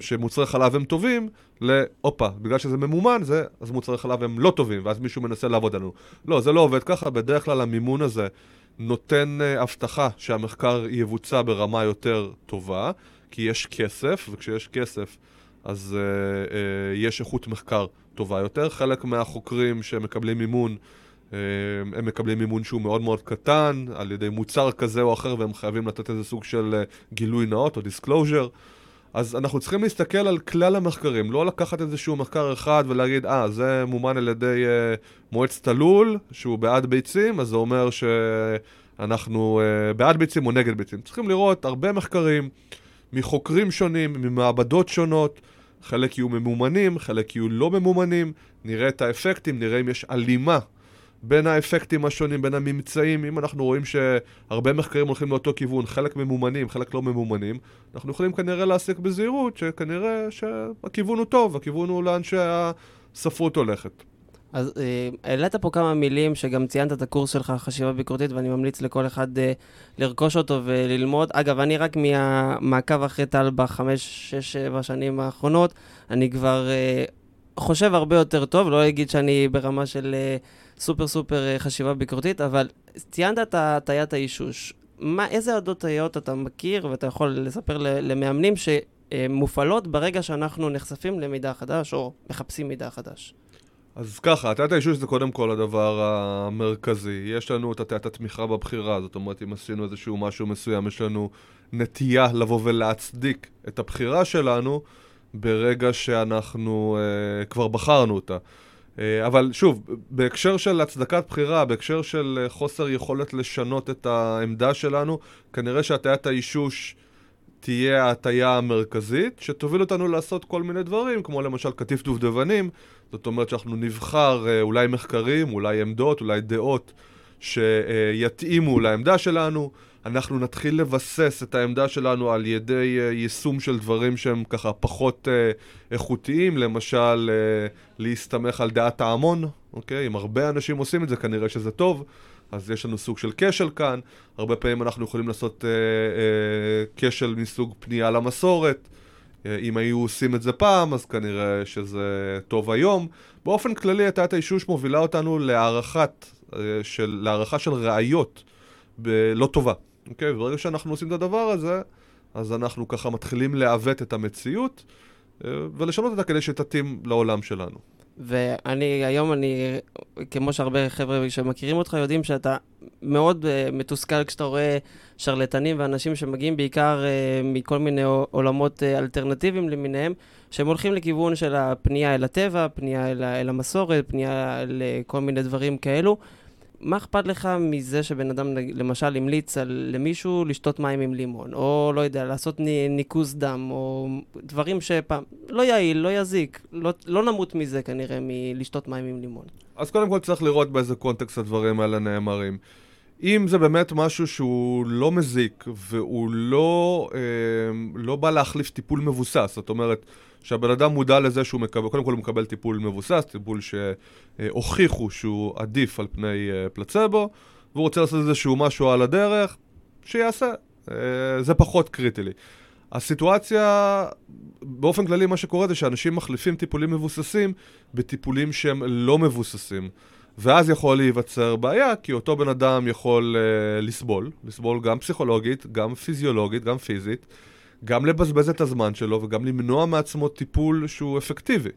שמוצרי חלב הם טובים, להופה, בגלל שזה ממומן, זה, אז מוצרי חלב הם לא טובים, ואז מישהו מנסה לעבוד עלינו. לא, זה לא עובד ככה, בדרך כלל המימון הזה נותן אה, הבטחה שהמחקר יבוצע ברמה יותר טובה, כי יש כסף, וככשיש כסף אז אה, אה, יש איכות מחקר טובה יותר. חלק מהחוקרים שמקבלים מימון, הם מקבלים מימון שהוא מאוד מאוד קטן, על ידי מוצר כזה או אחר, והם חייבים לתת איזה סוג של אה, גילוי נאות או disclosure. אז אנחנו צריכים להסתכל על כלל המחקרים, לא לקחת איזשהו מחקר אחד ולהגיד, אה, זה מומן על ידי אה, מועצת הלול, שהוא בעד ביצים, אז זה אומר שאנחנו uh, בעד ביצים או נגד ביצים. צריכים לראות הרבה מחקרים מחוקרים שונים, ממעבדות שונות, חלק יהיו ממומנים, חלק יהיו לא ממומנים, נראה את האפקטים, נראה אם יש הלימה בין האפקטים השונים, בין הממצאים, אם אנחנו רואים שהרבה מחקרים הולכים לאותו כיוון, חלק ממומנים, חלק לא ממומנים, אנחנו יכולים כנראה להסיק בזהירות שכנראה שהכיוון הוא טוב, הכיוון הוא לאן שהספרות הולכת. אז אה, העלית פה כמה מילים שגם ציינת את הקורס שלך, חשיבה ביקורתית, ואני ממליץ לכל אחד אה, לרכוש אותו וללמוד. אגב, אני רק מהמעקב אחרי טל בחמש, שש, שבע שנים האחרונות, אני כבר אה, חושב הרבה יותר טוב, לא אגיד שאני ברמה של אה, סופר סופר אה, חשיבה ביקורתית, אבל ציינת את הטיית האישוש. מה, איזה עדות טעיות אתה מכיר, ואתה יכול לספר למאמנים שמופעלות ברגע שאנחנו נחשפים למידע חדש, או מחפשים מידע חדש? אז ככה, הטיית האישוש זה קודם כל הדבר המרכזי. יש לנו את הטיית התמיכה בבחירה, זאת אומרת, אם עשינו איזשהו משהו מסוים, יש לנו נטייה לבוא ולהצדיק את הבחירה שלנו ברגע שאנחנו uh, כבר בחרנו אותה. Uh, אבל שוב, בהקשר של הצדקת בחירה, בהקשר של uh, חוסר יכולת לשנות את העמדה שלנו, כנראה שהטיית האישוש תהיה ההטייה המרכזית, שתוביל אותנו לעשות כל מיני דברים, כמו למשל קטיף דובדבנים, זאת אומרת שאנחנו נבחר אה, אולי מחקרים, אולי עמדות, אולי דעות שיתאימו לעמדה שלנו. אנחנו נתחיל לבסס את העמדה שלנו על ידי אה, יישום של דברים שהם ככה פחות אה, איכותיים, למשל להסתמך על דעת ההמון, אוקיי? אם הרבה אנשים עושים את זה, כנראה שזה טוב. אז יש לנו סוג של כשל כאן, הרבה פעמים אנחנו יכולים לעשות אה, אה, כשל מסוג פנייה למסורת, אה, אם היו עושים את זה פעם, אז כנראה שזה טוב היום. באופן כללי, הטעת האישוש מובילה אותנו להערכת, אה, של, להערכה של ראיות ב- לא טובה. אוקיי? וברגע שאנחנו עושים את הדבר הזה, אז אנחנו ככה מתחילים לעוות את המציאות אה, ולשנות אותה כדי שתתאים לעולם שלנו. ואני, היום אני, כמו שהרבה חבר'ה שמכירים אותך יודעים שאתה מאוד uh, מתוסכל כשאתה רואה שרלטנים ואנשים שמגיעים בעיקר uh, מכל מיני עולמות uh, אלטרנטיביים למיניהם, שהם הולכים לכיוון של הפנייה אל הטבע, פנייה אל, אל המסורת, פנייה לכל מיני דברים כאלו. מה אכפת לך מזה שבן אדם למשל המליץ על, למישהו לשתות מים עם לימון, או לא יודע, לעשות ניקוז דם, או דברים שפעם, לא יעיל, לא יזיק, לא, לא נמות מזה כנראה מלשתות מים עם לימון. אז קודם כל צריך לראות באיזה קונטקסט הדברים האלה נאמרים. אם זה באמת משהו שהוא לא מזיק, והוא לא, אה, לא בא להחליף טיפול מבוסס, זאת אומרת, שהבן אדם מודע לזה שהוא מקבל, קודם כל הוא מקבל טיפול מבוסס, טיפול שהוכיחו שהוא עדיף על פני אה, פלצבו, והוא רוצה לעשות איזשהו משהו על הדרך, שיעשה. אה, זה פחות קריטי לי. הסיטואציה, באופן כללי מה שקורה זה שאנשים מחליפים טיפולים מבוססים בטיפולים שהם לא מבוססים. ואז יכול להיווצר בעיה, כי אותו בן אדם יכול uh, לסבול, לסבול גם פסיכולוגית, גם פיזיולוגית, גם פיזית, גם לבזבז את הזמן שלו וגם למנוע מעצמו טיפול שהוא אפקטיבי.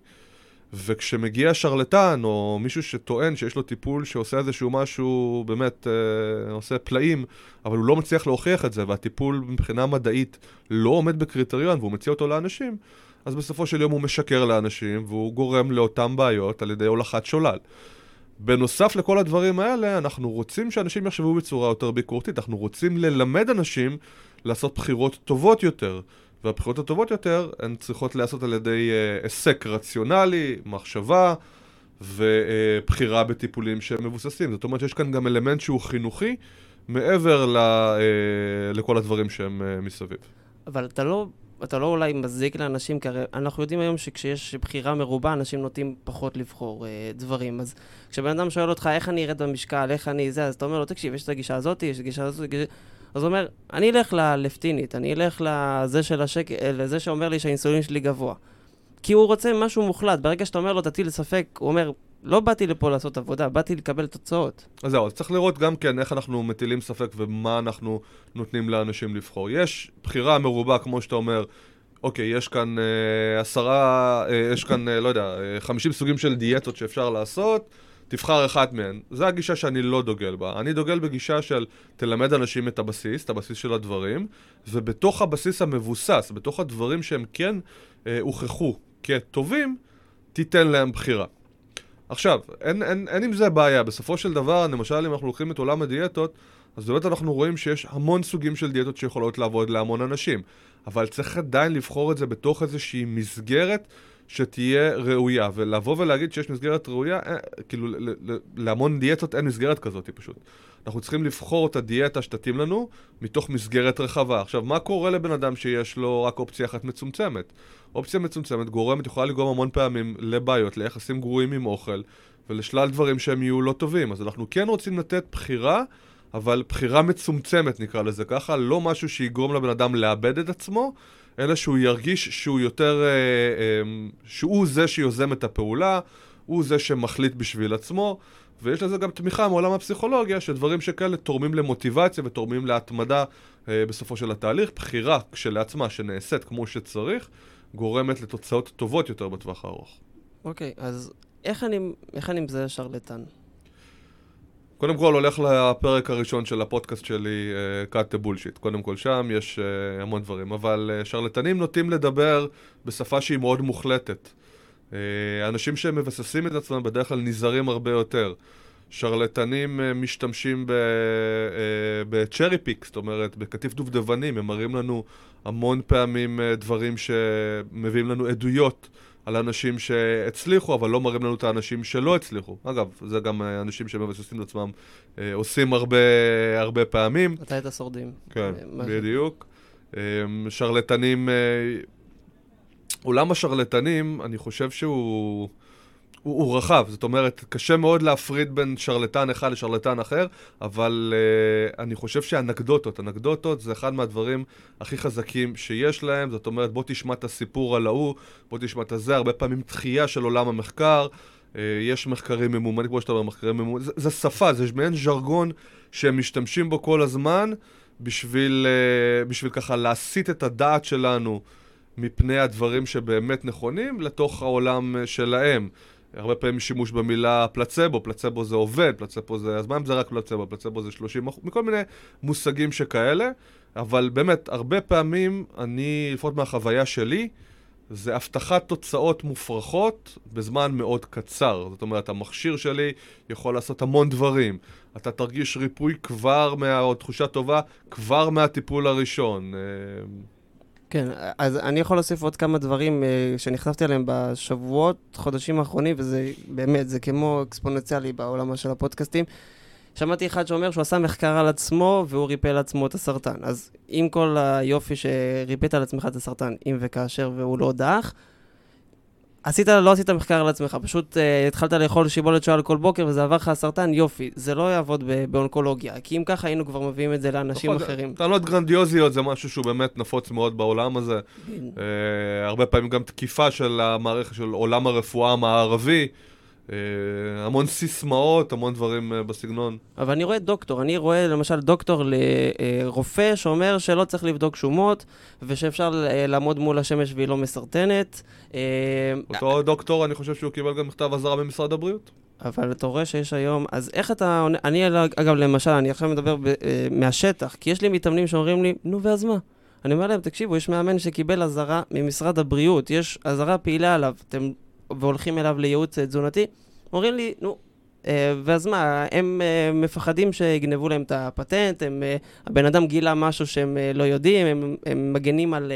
וכשמגיע שרלטן או מישהו שטוען שיש לו טיפול שעושה איזשהו משהו באמת אה, עושה פלאים, אבל הוא לא מצליח להוכיח את זה והטיפול מבחינה מדעית לא עומד בקריטריון והוא מציע אותו לאנשים, אז בסופו של יום הוא משקר לאנשים, והוא גורם לאותן בעיות על ידי הולכת שולל. בנוסף לכל הדברים האלה, אנחנו רוצים שאנשים יחשבו בצורה יותר ביקורתית, אנחנו רוצים ללמד אנשים לעשות בחירות טובות יותר. והבחירות הטובות יותר הן צריכות להיעשות על ידי uh, היסק רציונלי, מחשבה ובחירה בטיפולים שהם מבוססים. זאת אומרת שיש כאן גם אלמנט שהוא חינוכי מעבר ל, uh, לכל הדברים שהם uh, מסביב. אבל אתה לא, אתה לא אולי מזיק לאנשים, כי הרי אנחנו יודעים היום שכשיש בחירה מרובה, אנשים נוטים פחות לבחור uh, דברים. אז כשבן אדם שואל אותך איך אני ארד במשקל, איך אני זה, אז אתה אומר לו, תקשיב, יש את הגישה הזאת, יש את הגישה הזאת, אז הוא אומר, אני אלך ללפטינית, אני אלך לזה, של השק... לזה שאומר לי שהאינסולין שלי גבוה. כי הוא רוצה משהו מוחלט. ברגע שאתה אומר לו, תטיל ספק, הוא אומר, לא באתי לפה לעשות עבודה, באתי לקבל תוצאות. אז זהו, אז צריך לראות גם כן איך אנחנו מטילים ספק ומה אנחנו נותנים לאנשים לבחור. יש בחירה מרובה, כמו שאתה אומר, אוקיי, יש כאן אה, עשרה, אה, יש כאן, אה, לא יודע, אה, חמישים סוגים של דיאטות שאפשר לעשות. תבחר אחת מהן. זו הגישה שאני לא דוגל בה. אני דוגל בגישה של תלמד אנשים את הבסיס, את הבסיס של הדברים, ובתוך הבסיס המבוסס, בתוך הדברים שהם כן אה, הוכחו כטובים, תיתן להם בחירה. עכשיו, אין, אין, אין עם זה בעיה. בסופו של דבר, למשל, אם אנחנו לוקחים את עולם הדיאטות, אז באמת אנחנו רואים שיש המון סוגים של דיאטות שיכולות לעבוד להמון אנשים. אבל צריך עדיין לבחור את זה בתוך איזושהי מסגרת שתהיה ראויה, ולבוא ולהגיד שיש מסגרת ראויה, אה, כאילו להמון דיאטות אין מסגרת כזאת פשוט. אנחנו צריכים לבחור את הדיאטה שתתאים לנו מתוך מסגרת רחבה. עכשיו, מה קורה לבן אדם שיש לו רק אופציה אחת מצומצמת? אופציה מצומצמת גורמת, יכולה לגרום המון פעמים לבעיות, ליחסים גרועים עם אוכל, ולשלל דברים שהם יהיו לא טובים. אז אנחנו כן רוצים לתת בחירה, אבל בחירה מצומצמת נקרא לזה ככה, לא משהו שיגרום לבן אדם לאבד את עצמו, אלא שהוא ירגיש שהוא יותר, אה, אה, שהוא זה שיוזם את הפעולה, הוא זה שמחליט בשביל עצמו, ויש לזה גם תמיכה מעולם הפסיכולוגיה, שדברים שכאלה תורמים למוטיבציה ותורמים להתמדה אה, בסופו של התהליך. בחירה כשלעצמה שנעשית כמו שצריך, גורמת לתוצאות טובות יותר בטווח הארוך. אוקיי, okay, אז איך אני, איך אני מזהה שרלטן? קודם כל הולך לפרק הראשון של הפודקאסט שלי, uh, cut the bullshit. קודם כל שם יש uh, המון דברים, אבל uh, שרלטנים נוטים לדבר בשפה שהיא מאוד מוחלטת. אנשים שמבססים את עצמם בדרך כלל נזהרים הרבה יותר. שרלטנים משתמשים בצ'רי פיק, זאת אומרת, בקטיף דובדבנים, הם מראים לנו המון פעמים דברים שמביאים לנו עדויות. על אנשים שהצליחו, אבל לא מראים לנו את האנשים שלא הצליחו. אגב, זה גם אה, אנשים שמבססים את עצמם אה, עושים הרבה, הרבה פעמים. אתה את השורדים. כן, אה, בדיוק. אה, שרלטנים, אה, עולם השרלטנים, אני חושב שהוא... הוא, הוא רחב, זאת אומרת, קשה מאוד להפריד בין שרלטן אחד לשרלטן אחר, אבל uh, אני חושב שאנקדוטות, אנקדוטות זה אחד מהדברים הכי חזקים שיש להם, זאת אומרת, בוא תשמע את הסיפור על ההוא, בוא תשמע את הזה, הרבה פעמים דחייה של עולם המחקר, uh, יש מחקרים ממומנים, כמו שאתה אומר, מחקרים ממומנים, זה, זה שפה, זה מעין ז'רגון שהם משתמשים בו כל הזמן, בשביל, uh, בשביל ככה להסיט את הדעת שלנו מפני הדברים שבאמת נכונים לתוך העולם שלהם. הרבה פעמים שימוש במילה פלצבו, פלצבו זה עובד, פלצבו זה... אז מה אם זה רק פלצבו? פלצבו זה 30 אחוז, מכל מיני מושגים שכאלה, אבל באמת, הרבה פעמים אני, לפחות מהחוויה שלי, זה הבטחת תוצאות מופרכות בזמן מאוד קצר. זאת אומרת, המכשיר שלי יכול לעשות המון דברים. אתה תרגיש ריפוי כבר, מה... או תחושה טובה, כבר מהטיפול הראשון. אה, כן, אז אני יכול להוסיף עוד כמה דברים uh, שנחשפתי עליהם בשבועות, חודשים האחרונים, וזה באמת, זה כמו אקספוננציאלי בעולם של הפודקאסטים. שמעתי אחד שאומר שהוא עשה מחקר על עצמו והוא ריפא לעצמו את הסרטן. אז עם כל היופי שריפאת על עצמך את הסרטן, אם וכאשר והוא לא דח, עשית, לא עשית מחקר על עצמך, פשוט uh, התחלת לאכול שיבולת שועל כל בוקר וזה עבר לך סרטן, יופי. זה לא יעבוד באונקולוגיה, כי אם ככה היינו כבר מביאים את זה לאנשים נכון, אחרים. טענות גרנדיוזיות זה משהו שהוא באמת נפוץ מאוד בעולם הזה. uh, הרבה פעמים גם תקיפה של המערכת של עולם הרפואה המערבי. אה, המון סיסמאות, המון דברים אה, בסגנון. אבל אני רואה דוקטור, אני רואה למשל דוקטור לרופא שאומר שלא צריך לבדוק שומות, ושאפשר אה, לעמוד מול השמש והיא לא מסרטנת. אותו דוקטור, אני חושב שהוא קיבל גם מכתב אזהרה ממשרד הבריאות. אבל אתה רואה שיש היום, אז איך אתה אני אגב, למשל, אני עכשיו מדבר ב, מהשטח, כי יש לי מתאמנים שאומרים לי, נו ואז מה? אני אומר להם, תקשיבו, יש מאמן שקיבל אזהרה ממשרד הבריאות, יש אזהרה פעילה עליו, אתם והולכים אליו לייעוץ תזונתי, אומרים לי, נו, אה, ואז מה, הם אה, מפחדים שיגנבו להם את הפטנט, הם, אה, הבן אדם גילה משהו שהם לא יודעים, הם, הם מגנים על,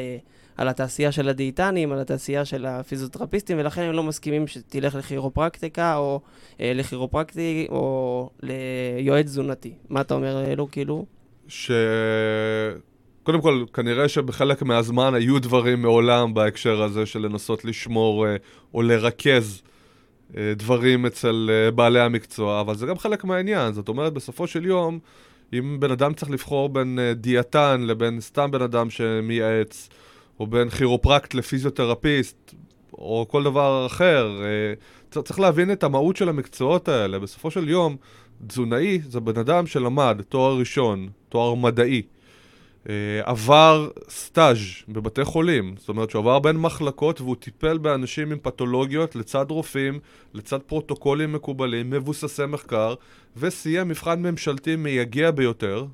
על התעשייה של הדיאטנים, על התעשייה של הפיזיותרפיסטים, ולכן הם לא מסכימים שתלך לכירופרקטיקה, או לכירופרקטי, או ליועץ תזונתי. מה אתה אומר, אלו, כאילו? ש... קודם כל, כנראה שבחלק מהזמן היו דברים מעולם בהקשר הזה של לנסות לשמור או לרכז אה, דברים אצל אה, בעלי המקצוע, אבל זה גם חלק מהעניין. זאת אומרת, בסופו של יום, אם בן אדם צריך לבחור בין אה, דיאטן לבין סתם בן אדם שמייעץ, או בין כירופרקט לפיזיותרפיסט, או כל דבר אחר, צריך להבין את המהות של המקצועות האלה. בסופו של יום, תזונאי זה בן אדם שלמד תואר ראשון, תואר מדעי. אה, עבר סטאז' בבתי חולים, זאת אומרת שהוא עבר בין מחלקות והוא טיפל באנשים עם פתולוגיות לצד רופאים, לצד פרוטוקולים מקובלים, מבוססי מחקר, וסיים מבחן ממשלתי מייגע ביותר,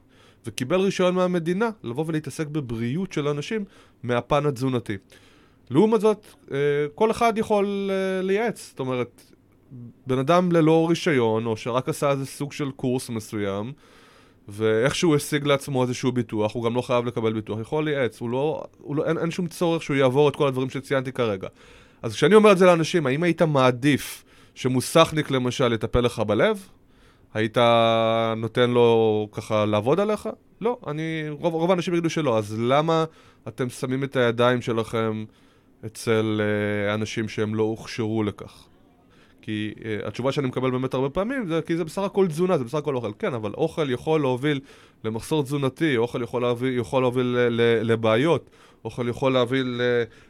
וקיבל רישיון מהמדינה לבוא ולהתעסק בבריאות של אנשים מהפן התזונתי. לעומת זאת, אה, כל אחד יכול אה, לייעץ, זאת אומרת, בן אדם ללא רישיון, או שרק עשה איזה סוג של קורס מסוים, ואיכשהו השיג לעצמו איזשהו ביטוח, הוא גם לא חייב לקבל ביטוח, יכול לייעץ, הוא לא, הוא לא, אין, אין שום צורך שהוא יעבור את כל הדברים שציינתי כרגע. אז כשאני אומר את זה לאנשים, האם היית מעדיף שמוסכניק למשל יטפל לך בלב? היית נותן לו ככה לעבוד עליך? לא, אני, רוב, רוב האנשים יגידו שלא, אז למה אתם שמים את הידיים שלכם אצל uh, אנשים שהם לא הוכשרו לכך? כי uh, התשובה שאני מקבל באמת הרבה פעמים זה כי זה בסך הכל תזונה, זה בסך הכל אוכל. כן, אבל אוכל יכול להוביל למחסור תזונתי, אוכל יכול להוביל, יכול להוביל ל, ל, לבעיות, אוכל יכול להוביל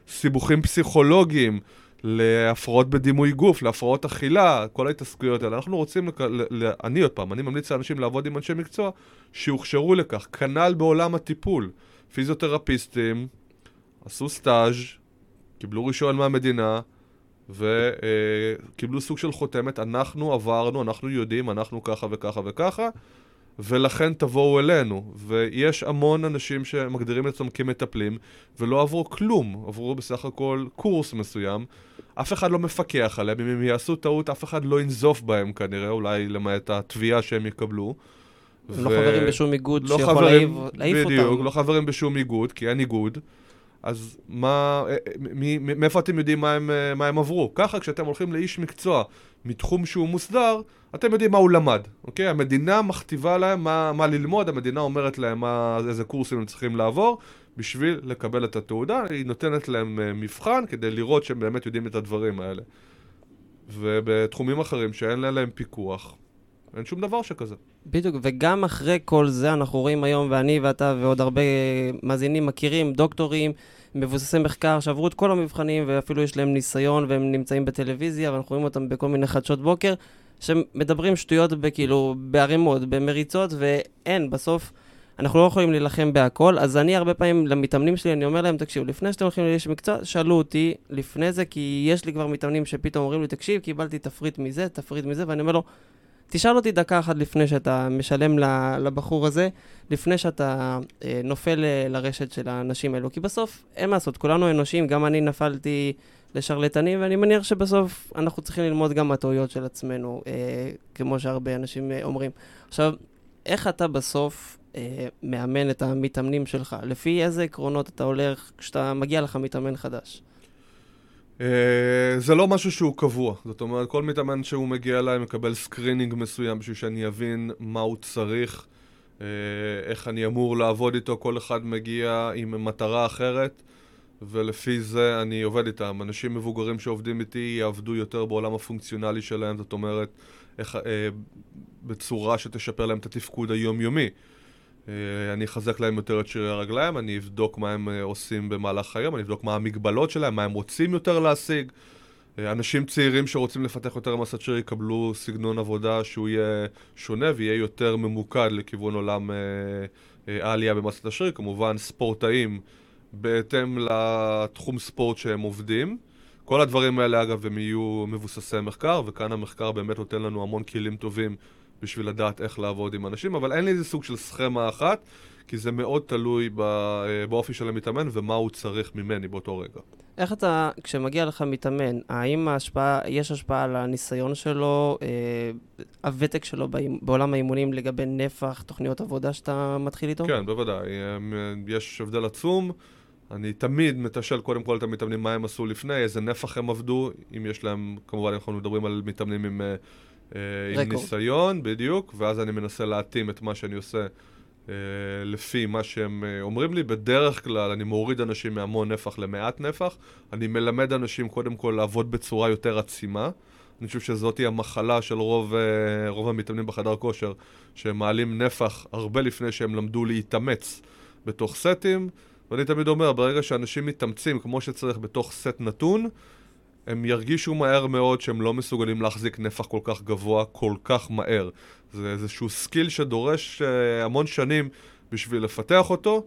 לסיבוכים פסיכולוגיים, להפרעות בדימוי גוף, להפרעות אכילה, כל ההתעסקויות האלה. אנחנו רוצים, לק... ל... ל... אני עוד פעם, אני ממליץ לאנשים לעבוד עם אנשי מקצוע שהוכשרו לכך. כנ"ל בעולם הטיפול. פיזיותרפיסטים עשו סטאז', קיבלו רישיון מהמדינה, וקיבלו סוג של חותמת, אנחנו עברנו, אנחנו יודעים, אנחנו ככה וככה וככה, ולכן תבואו אלינו. ויש המון אנשים שמגדירים את עצמם כמטפלים, ולא עברו כלום, עברו בסך הכל קורס מסוים. אף אחד לא מפקח עליהם, אם הם יעשו טעות, אף אחד לא ינזוף בהם כנראה, אולי למעט התביעה שהם יקבלו. הם ו... לא חברים בשום איגוד לא שיכול חברים, להעיף אותם. בדיוק, לא חברים בשום איגוד, כי אין איגוד. אז מה, אה, אה, מאיפה אתם יודעים מה הם, אה, מה הם עברו? ככה כשאתם הולכים לאיש מקצוע מתחום שהוא מוסדר, אתם יודעים מה הוא למד, אוקיי? המדינה מכתיבה להם מה, מה ללמוד, המדינה אומרת להם מה, איזה קורסים הם צריכים לעבור בשביל לקבל את התעודה, היא נותנת להם מבחן כדי לראות שהם באמת יודעים את הדברים האלה. ובתחומים אחרים שאין להם פיקוח, אין שום דבר שכזה. בדיוק, וגם אחרי כל זה אנחנו רואים היום, ואני ואתה ועוד הרבה מאזינים מכירים דוקטורים, מבוססי מחקר שעברו את כל המבחנים ואפילו יש להם ניסיון והם נמצאים בטלוויזיה ואנחנו רואים אותם בכל מיני חדשות בוקר, שמדברים שטויות בכאילו, בערימות, במריצות, ואין, בסוף אנחנו לא יכולים להילחם בהכל, אז אני הרבה פעמים למתאמנים שלי, אני אומר להם, תקשיבו, לפני שאתם הולכים לאיש מקצוע, שאלו אותי לפני זה, כי יש לי כבר מתאמנים שפתאום אומרים לי, תקשיב, קיבלתי תפריט מזה, תפריט מזה, ואני אומר לו, תשאל אותי דקה אחת לפני שאתה משלם לבחור הזה, לפני שאתה אה, נופל אה, לרשת של האנשים האלו. כי בסוף, אין מה לעשות, כולנו אנושים, גם אני נפלתי לשרלטנים, ואני מניח שבסוף אנחנו צריכים ללמוד גם מהטעויות של עצמנו, אה, כמו שהרבה אנשים אה, אומרים. עכשיו, איך אתה בסוף אה, מאמן את המתאמנים שלך? לפי איזה עקרונות אתה הולך כשאתה מגיע לך מתאמן חדש? אה, זה לא משהו שהוא קבוע, זאת אומרת, כל מתאמן שהוא מגיע אליי מקבל screening מסוים בשביל שאני אבין מה הוא צריך, אה, איך אני אמור לעבוד איתו, כל אחד מגיע עם מטרה אחרת, ולפי זה אני עובד איתם. אנשים מבוגרים שעובדים איתי יעבדו יותר בעולם הפונקציונלי שלהם, זאת אומרת, איך, uh, בצורה שתשפר להם את התפקוד היומיומי. אה, אני אחזק להם יותר את שירי הרגליים, אני אבדוק מה הם אה, עושים במהלך היום, אני אבדוק מה המגבלות שלהם, מה הם רוצים יותר להשיג. אה, אנשים צעירים שרוצים לפתח יותר מסת שיר יקבלו סגנון עבודה שהוא יהיה שונה ויהיה יותר ממוקד לכיוון עולם העלייה במסת השריר. כמובן ספורטאים בהתאם לתחום ספורט שהם עובדים. כל הדברים האלה אגב הם יהיו מבוססי מחקר, וכאן המחקר באמת נותן לנו המון כלים טובים בשביל לדעת איך לעבוד עם אנשים, אבל אין לי איזה סוג של סכמה אחת, כי זה מאוד תלוי באופי של המתאמן ומה הוא צריך ממני באותו רגע. איך אתה, כשמגיע לך מתאמן, האם ההשפעה, יש השפעה על הניסיון שלו, אה, הוותק שלו בעולם האימונים לגבי נפח, תוכניות עבודה שאתה מתחיל איתו? כן, בוודאי. יש הבדל עצום. אני תמיד מתשאל קודם כל את המתאמנים מה הם עשו לפני, איזה נפח הם עבדו, אם יש להם, כמובן אנחנו מדברים על מתאמנים עם, אה, עם ניסיון, בדיוק, ואז אני מנסה להתאים את מה שאני עושה אה, לפי מה שהם אה, אומרים לי. בדרך כלל אני מוריד אנשים מהמון נפח למעט נפח, אני מלמד אנשים קודם כל לעבוד בצורה יותר עצימה. אני חושב שזאתי המחלה של רוב, רוב המתאמנים בחדר כושר, שהם מעלים נפח הרבה לפני שהם למדו להתאמץ בתוך סטים. ואני תמיד אומר, ברגע שאנשים מתאמצים כמו שצריך בתוך סט נתון, הם ירגישו מהר מאוד שהם לא מסוגלים להחזיק נפח כל כך גבוה כל כך מהר. זה איזשהו skill שדורש אה, המון שנים בשביל לפתח אותו,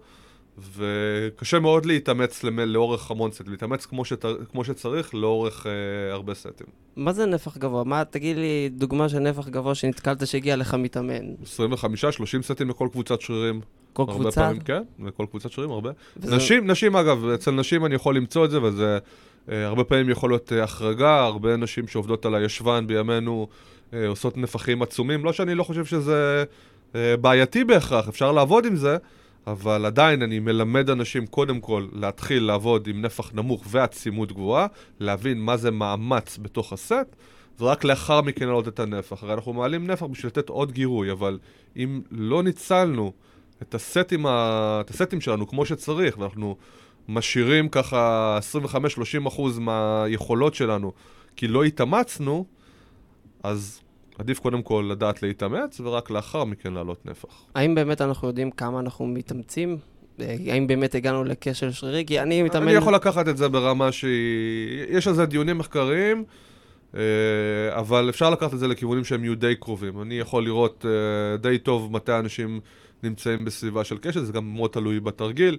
וקשה מאוד להתאמץ לאורך המון סטים, להתאמץ כמו, שת, כמו שצריך לאורך אה, הרבה סטים. מה זה נפח גבוה? מה, תגיד לי דוגמה של נפח גבוה שנתקלת שהגיע לך מתאמן. 25-30 סטים לכל קבוצת שרירים. כל קבוצה? פעמים, כן, לכל קבוצת שרירים, הרבה. וזה... נשים, נשים אגב, אצל נשים אני יכול למצוא את זה, וזה הרבה פעמים יכול להיות uh, החרגה, הרבה נשים שעובדות על הישבן בימינו uh, עושות נפחים עצומים. לא שאני לא חושב שזה בעייתי בהכרח, אפשר לעבוד עם זה, אבל עדיין אני מלמד אנשים קודם כל להתחיל לעבוד עם נפח נמוך ועצימות גבוהה, להבין מה זה מאמץ בתוך הסט. ורק לאחר מכן להעלות את הנפח. הרי אנחנו מעלים נפח בשביל לתת עוד גירוי, אבל אם לא ניצלנו את הסטים, ה... את הסטים שלנו כמו שצריך, ואנחנו משאירים ככה 25-30 אחוז מהיכולות שלנו, כי לא התאמצנו, אז עדיף קודם כל לדעת להתאמץ, ורק לאחר מכן לעלות נפח. האם באמת אנחנו יודעים כמה אנחנו מתאמצים? האם באמת הגענו לכשל שרירי? כי אני מתאמן... אני יכול לקחת את זה ברמה שהיא... יש על זה דיונים מחקריים, אה, אבל אפשר לקחת את זה לכיוונים שהם יהיו די קרובים. אני יכול לראות אה, די טוב מתי אנשים נמצאים בסביבה של כשל, זה גם מאוד תלוי בתרגיל.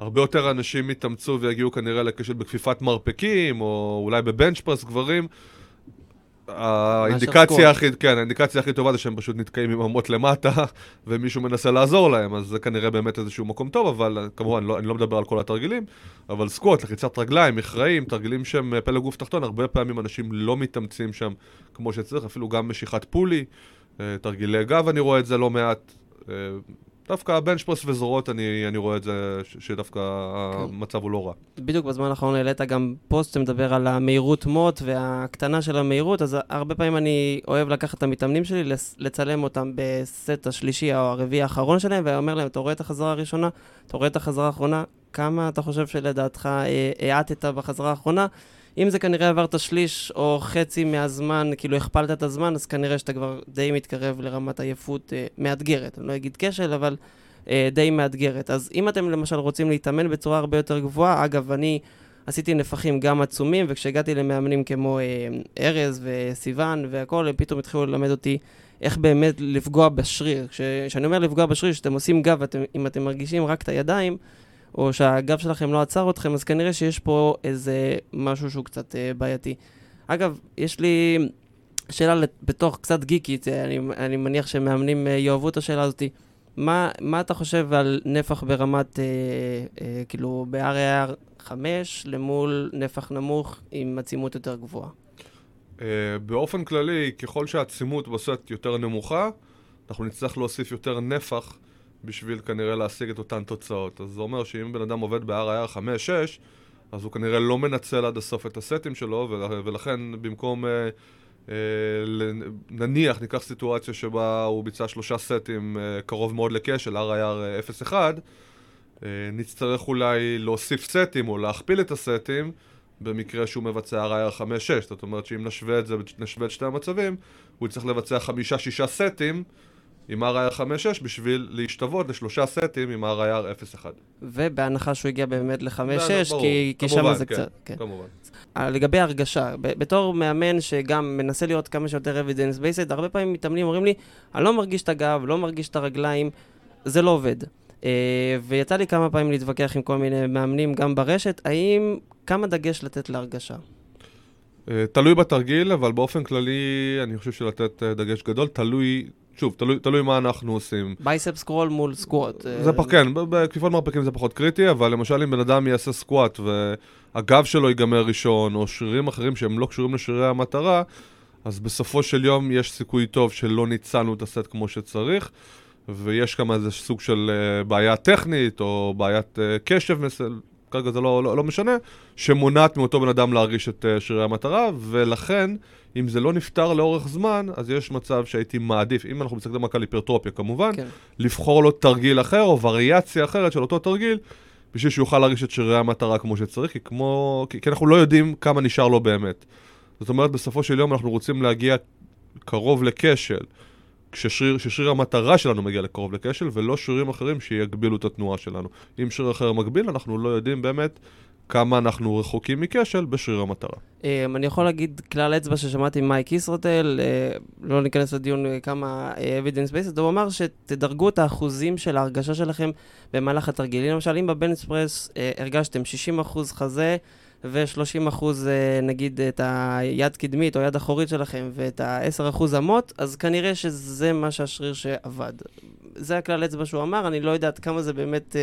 הרבה יותר אנשים יתאמצו ויגיעו כנראה לכשל בכפיפת מרפקים, או אולי בבנץ' פרס גברים. האינדיקציה הכי, כן, האינדיקציה הכי טובה זה שהם פשוט נתקעים עם אמות למטה, (laughs) ומישהו מנסה לעזור להם, אז זה כנראה באמת איזשהו מקום טוב, אבל כמובן, לא, אני לא מדבר על כל התרגילים, אבל סקוט, לחיצת רגליים, מכרעים, תרגילים שהם פלא גוף תחתון, הרבה פעמים אנשים לא מתאמצים שם כמו שצריך, אפילו גם משיכת פולי, אה, תרגילי גב, אני רואה את זה לא מעט. דווקא הבנצ'פרס וזרועות, אני, אני רואה את זה, שדווקא כן. המצב הוא לא רע. בדיוק בזמן האחרון העלית גם פוסט שמדבר על המהירות מוט והקטנה של המהירות, אז הרבה פעמים אני אוהב לקחת את המתאמנים שלי, לצלם אותם בסט השלישי או הרביעי האחרון שלהם, ואומר להם, אתה רואה את החזרה הראשונה, אתה רואה את החזרה האחרונה, כמה אתה חושב שלדעתך אה, האטת בחזרה האחרונה? אם זה כנראה עברת שליש או חצי מהזמן, כאילו הכפלת את הזמן, אז כנראה שאתה כבר די מתקרב לרמת עייפות אה, מאתגרת. אני לא אגיד כשל, אבל אה, די מאתגרת. אז אם אתם למשל רוצים להתאמן בצורה הרבה יותר גבוהה, אגב, אני עשיתי נפחים גם עצומים, וכשהגעתי למאמנים כמו אה, ארז וסיוון והכול, הם פתאום התחילו ללמד אותי איך באמת לפגוע בשריר. כשאני אומר לפגוע בשריר, כשאתם עושים גב, ואתם, אם אתם מרגישים רק את הידיים, או שהגב שלכם לא עצר אתכם, אז כנראה שיש פה איזה משהו שהוא קצת אה, בעייתי. אגב, יש לי שאלה בתוך קצת גיקית, אה, אני, אני מניח שמאמנים אה, יאהבו את השאלה הזאת. מה, מה אתה חושב על נפח ברמת, אה, אה, כאילו, ב-RAR 5 למול נפח נמוך עם עצימות יותר גבוהה? Uh, באופן כללי, ככל שהעצימות בסט יותר נמוכה, אנחנו נצטרך להוסיף יותר נפח בשביל כנראה להשיג את אותן תוצאות. אז זה אומר שאם בן אדם עובד ב-RIR 5-6, אז הוא כנראה לא מנצל עד הסוף את הסטים שלו, ולכן במקום, אה, אה, נניח, ניקח סיטואציה שבה הוא ביצע שלושה סטים אה, קרוב מאוד לכשל, RIR 0-1, אה, נצטרך אולי להוסיף סטים או להכפיל את הסטים במקרה שהוא מבצע RIR 5-6. זאת אומרת שאם נשווה את זה, נשווה את שתי המצבים, הוא יצטרך לבצע חמישה-שישה סטים עם RIR 5-6 בשביל להשתוות לשלושה סטים עם RIR 0-1. ובהנחה שהוא הגיע באמת ל-5-6, כי, כי שם זה כן, קצת... כן, כמובן. אה, לגבי הרגשה, בתור מאמן שגם מנסה להיות כמה שיותר evidence based, הרבה פעמים מתאמנים אומרים לי, אני לא מרגיש את הגב, לא מרגיש את הרגליים, זה לא עובד. Uh, ויצא לי כמה פעמים להתווכח עם כל מיני מאמנים גם ברשת, האם, כמה דגש לתת להרגשה? אה, תלוי בתרגיל, אבל באופן כללי אני חושב שלתת דגש גדול, תלוי שוב, תלוי, תלוי מה אנחנו עושים. biceps curl מול squat. זה פחות, כן, בכיפות מרפקים זה פחות קריטי, אבל למשל אם בן אדם יעשה squat והגב שלו ייגמר ראשון, או שרירים אחרים שהם לא קשורים לשרירי המטרה, אז בסופו של יום יש סיכוי טוב שלא ניצלנו את הסט כמו שצריך, ויש גם איזה סוג של uh, בעיה טכנית, או בעיית uh, קשב, כרגע זה לא, לא, לא משנה, שמונעת מאותו בן אדם להרגיש את שרירי המטרה, ולכן, אם זה לא נפתר לאורך זמן, אז יש מצב שהייתי מעדיף, אם אנחנו מסתכלים רק על היפרטרופיה כמובן, כן. לבחור לו תרגיל אחר, או וריאציה אחרת של אותו תרגיל, בשביל שיוכל להרגיש את שרירי המטרה כמו שצריך, כי, כמו, כי, כי אנחנו לא יודעים כמה נשאר לו באמת. זאת אומרת, בסופו של יום אנחנו רוצים להגיע קרוב לכשל, כששריר, כששריר המטרה שלנו מגיע לקרוב לכשל, ולא שרירים אחרים שיגבילו את התנועה שלנו. אם שריר אחר מגביל, אנחנו לא יודעים באמת כמה אנחנו רחוקים מכשל בשריר המטרה. Um, אני יכול להגיד כלל אצבע ששמעתי ממייק ישרוטל, uh, לא ניכנס לדיון uh, כמה evidence based, הוא אמר שתדרגו את האחוזים של ההרגשה שלכם במהלך התרגילים. למשל, אם בבנספרס uh, הרגשתם 60% חזה, ו-30 אחוז, אה, נגיד, את היד קדמית או יד אחורית שלכם, ואת ה-10 אחוז אמות, אז כנראה שזה מה שהשריר שעבד. זה הכלל אצבע שהוא אמר, אני לא יודעת כמה זה באמת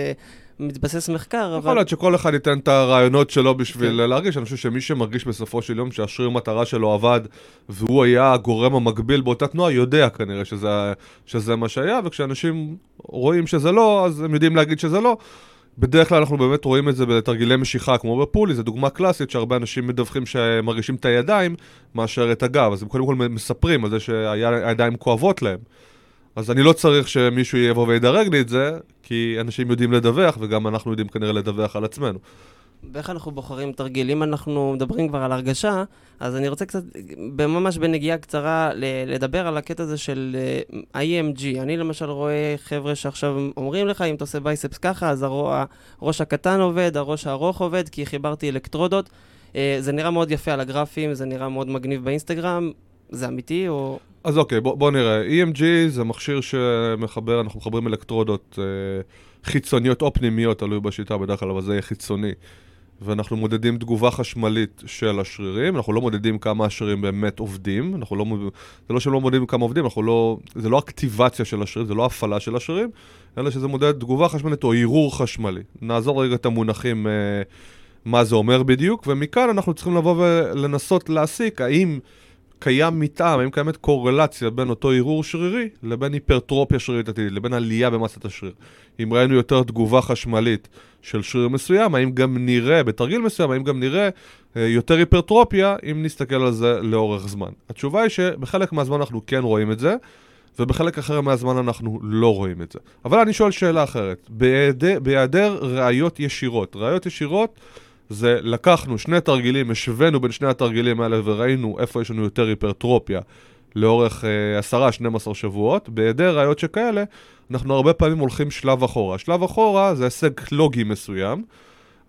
מתבסס מחקר, אבל... יכול להיות שכל אחד ייתן את הרעיונות שלו בשביל כן. להרגיש. אני חושב שמי שמרגיש בסופו של יום שהשריר מטרה שלו עבד, והוא היה הגורם המקביל באותה תנועה, יודע כנראה שזה, שזה מה שהיה, וכשאנשים רואים שזה לא, אז הם יודעים להגיד שזה לא. בדרך כלל אנחנו באמת רואים את זה בתרגילי משיכה, כמו בפולי, זו דוגמה קלאסית שהרבה אנשים מדווחים שהם מרגישים את הידיים מאשר את הגב, אז הם קודם כל מספרים על זה שהידיים כואבות להם. אז אני לא צריך שמישהו יבוא וידרג לי את זה, כי אנשים יודעים לדווח, וגם אנחנו יודעים כנראה לדווח על עצמנו. ואיך אנחנו בוחרים תרגיל? אם אנחנו מדברים כבר על הרגשה, אז אני רוצה קצת, ממש בנגיעה קצרה, לדבר על הקטע הזה של אה, IMG. אני למשל רואה חבר'ה שעכשיו אומרים לך, אם אתה עושה בייספס ככה, אז הראש הקטן עובד, הראש הארוך עובד, כי חיברתי אלקטרודות. Uh, זה נראה מאוד יפה על הגרפים, זה נראה מאוד מגניב באינסטגרם. זה אמיתי או... אז אוקיי, בוא, בוא נראה. EMG זה מכשיר שמחבר, אנחנו מחברים אלקטרודות אה, חיצוניות או פנימיות, תלוי בשיטה בדרך כלל, אבל זה יהיה חיצוני. ואנחנו מודדים תגובה חשמלית של השרירים, אנחנו לא מודדים כמה השרירים באמת עובדים, אנחנו לא, זה לא שהם לא מודדים כמה עובדים, אנחנו לא, זה לא אקטיבציה של השרירים, זה לא הפעלה של השרירים, אלא שזה מודד תגובה חשמלית או ערעור חשמלי. נעזור רגע את המונחים, אה, מה זה אומר בדיוק, ומכאן אנחנו צריכים לבוא ולנסות להסיק האם קיים מתאם, האם קיימת קורלציה בין אותו ערעור שרירי לבין היפרטרופיה שרירית עתידית, לבין עלייה במסת השריר. אם ראינו יותר תגובה חשמלית של שריר מסוים, האם גם נראה, בתרגיל מסוים, האם גם נראה אה, יותר היפרטרופיה אם נסתכל על זה לאורך זמן. התשובה היא שבחלק מהזמן אנחנו כן רואים את זה, ובחלק אחר מהזמן אנחנו לא רואים את זה. אבל אני שואל שאלה אחרת, בהיעדר ראיות ישירות, ראיות ישירות זה לקחנו שני תרגילים, השווינו בין שני התרגילים האלה וראינו איפה יש לנו יותר היפרטרופיה לאורך אה, 10-12 שבועות. בהיעדר ראיות שכאלה, אנחנו הרבה פעמים הולכים שלב אחורה. שלב אחורה זה הישג לוגי מסוים,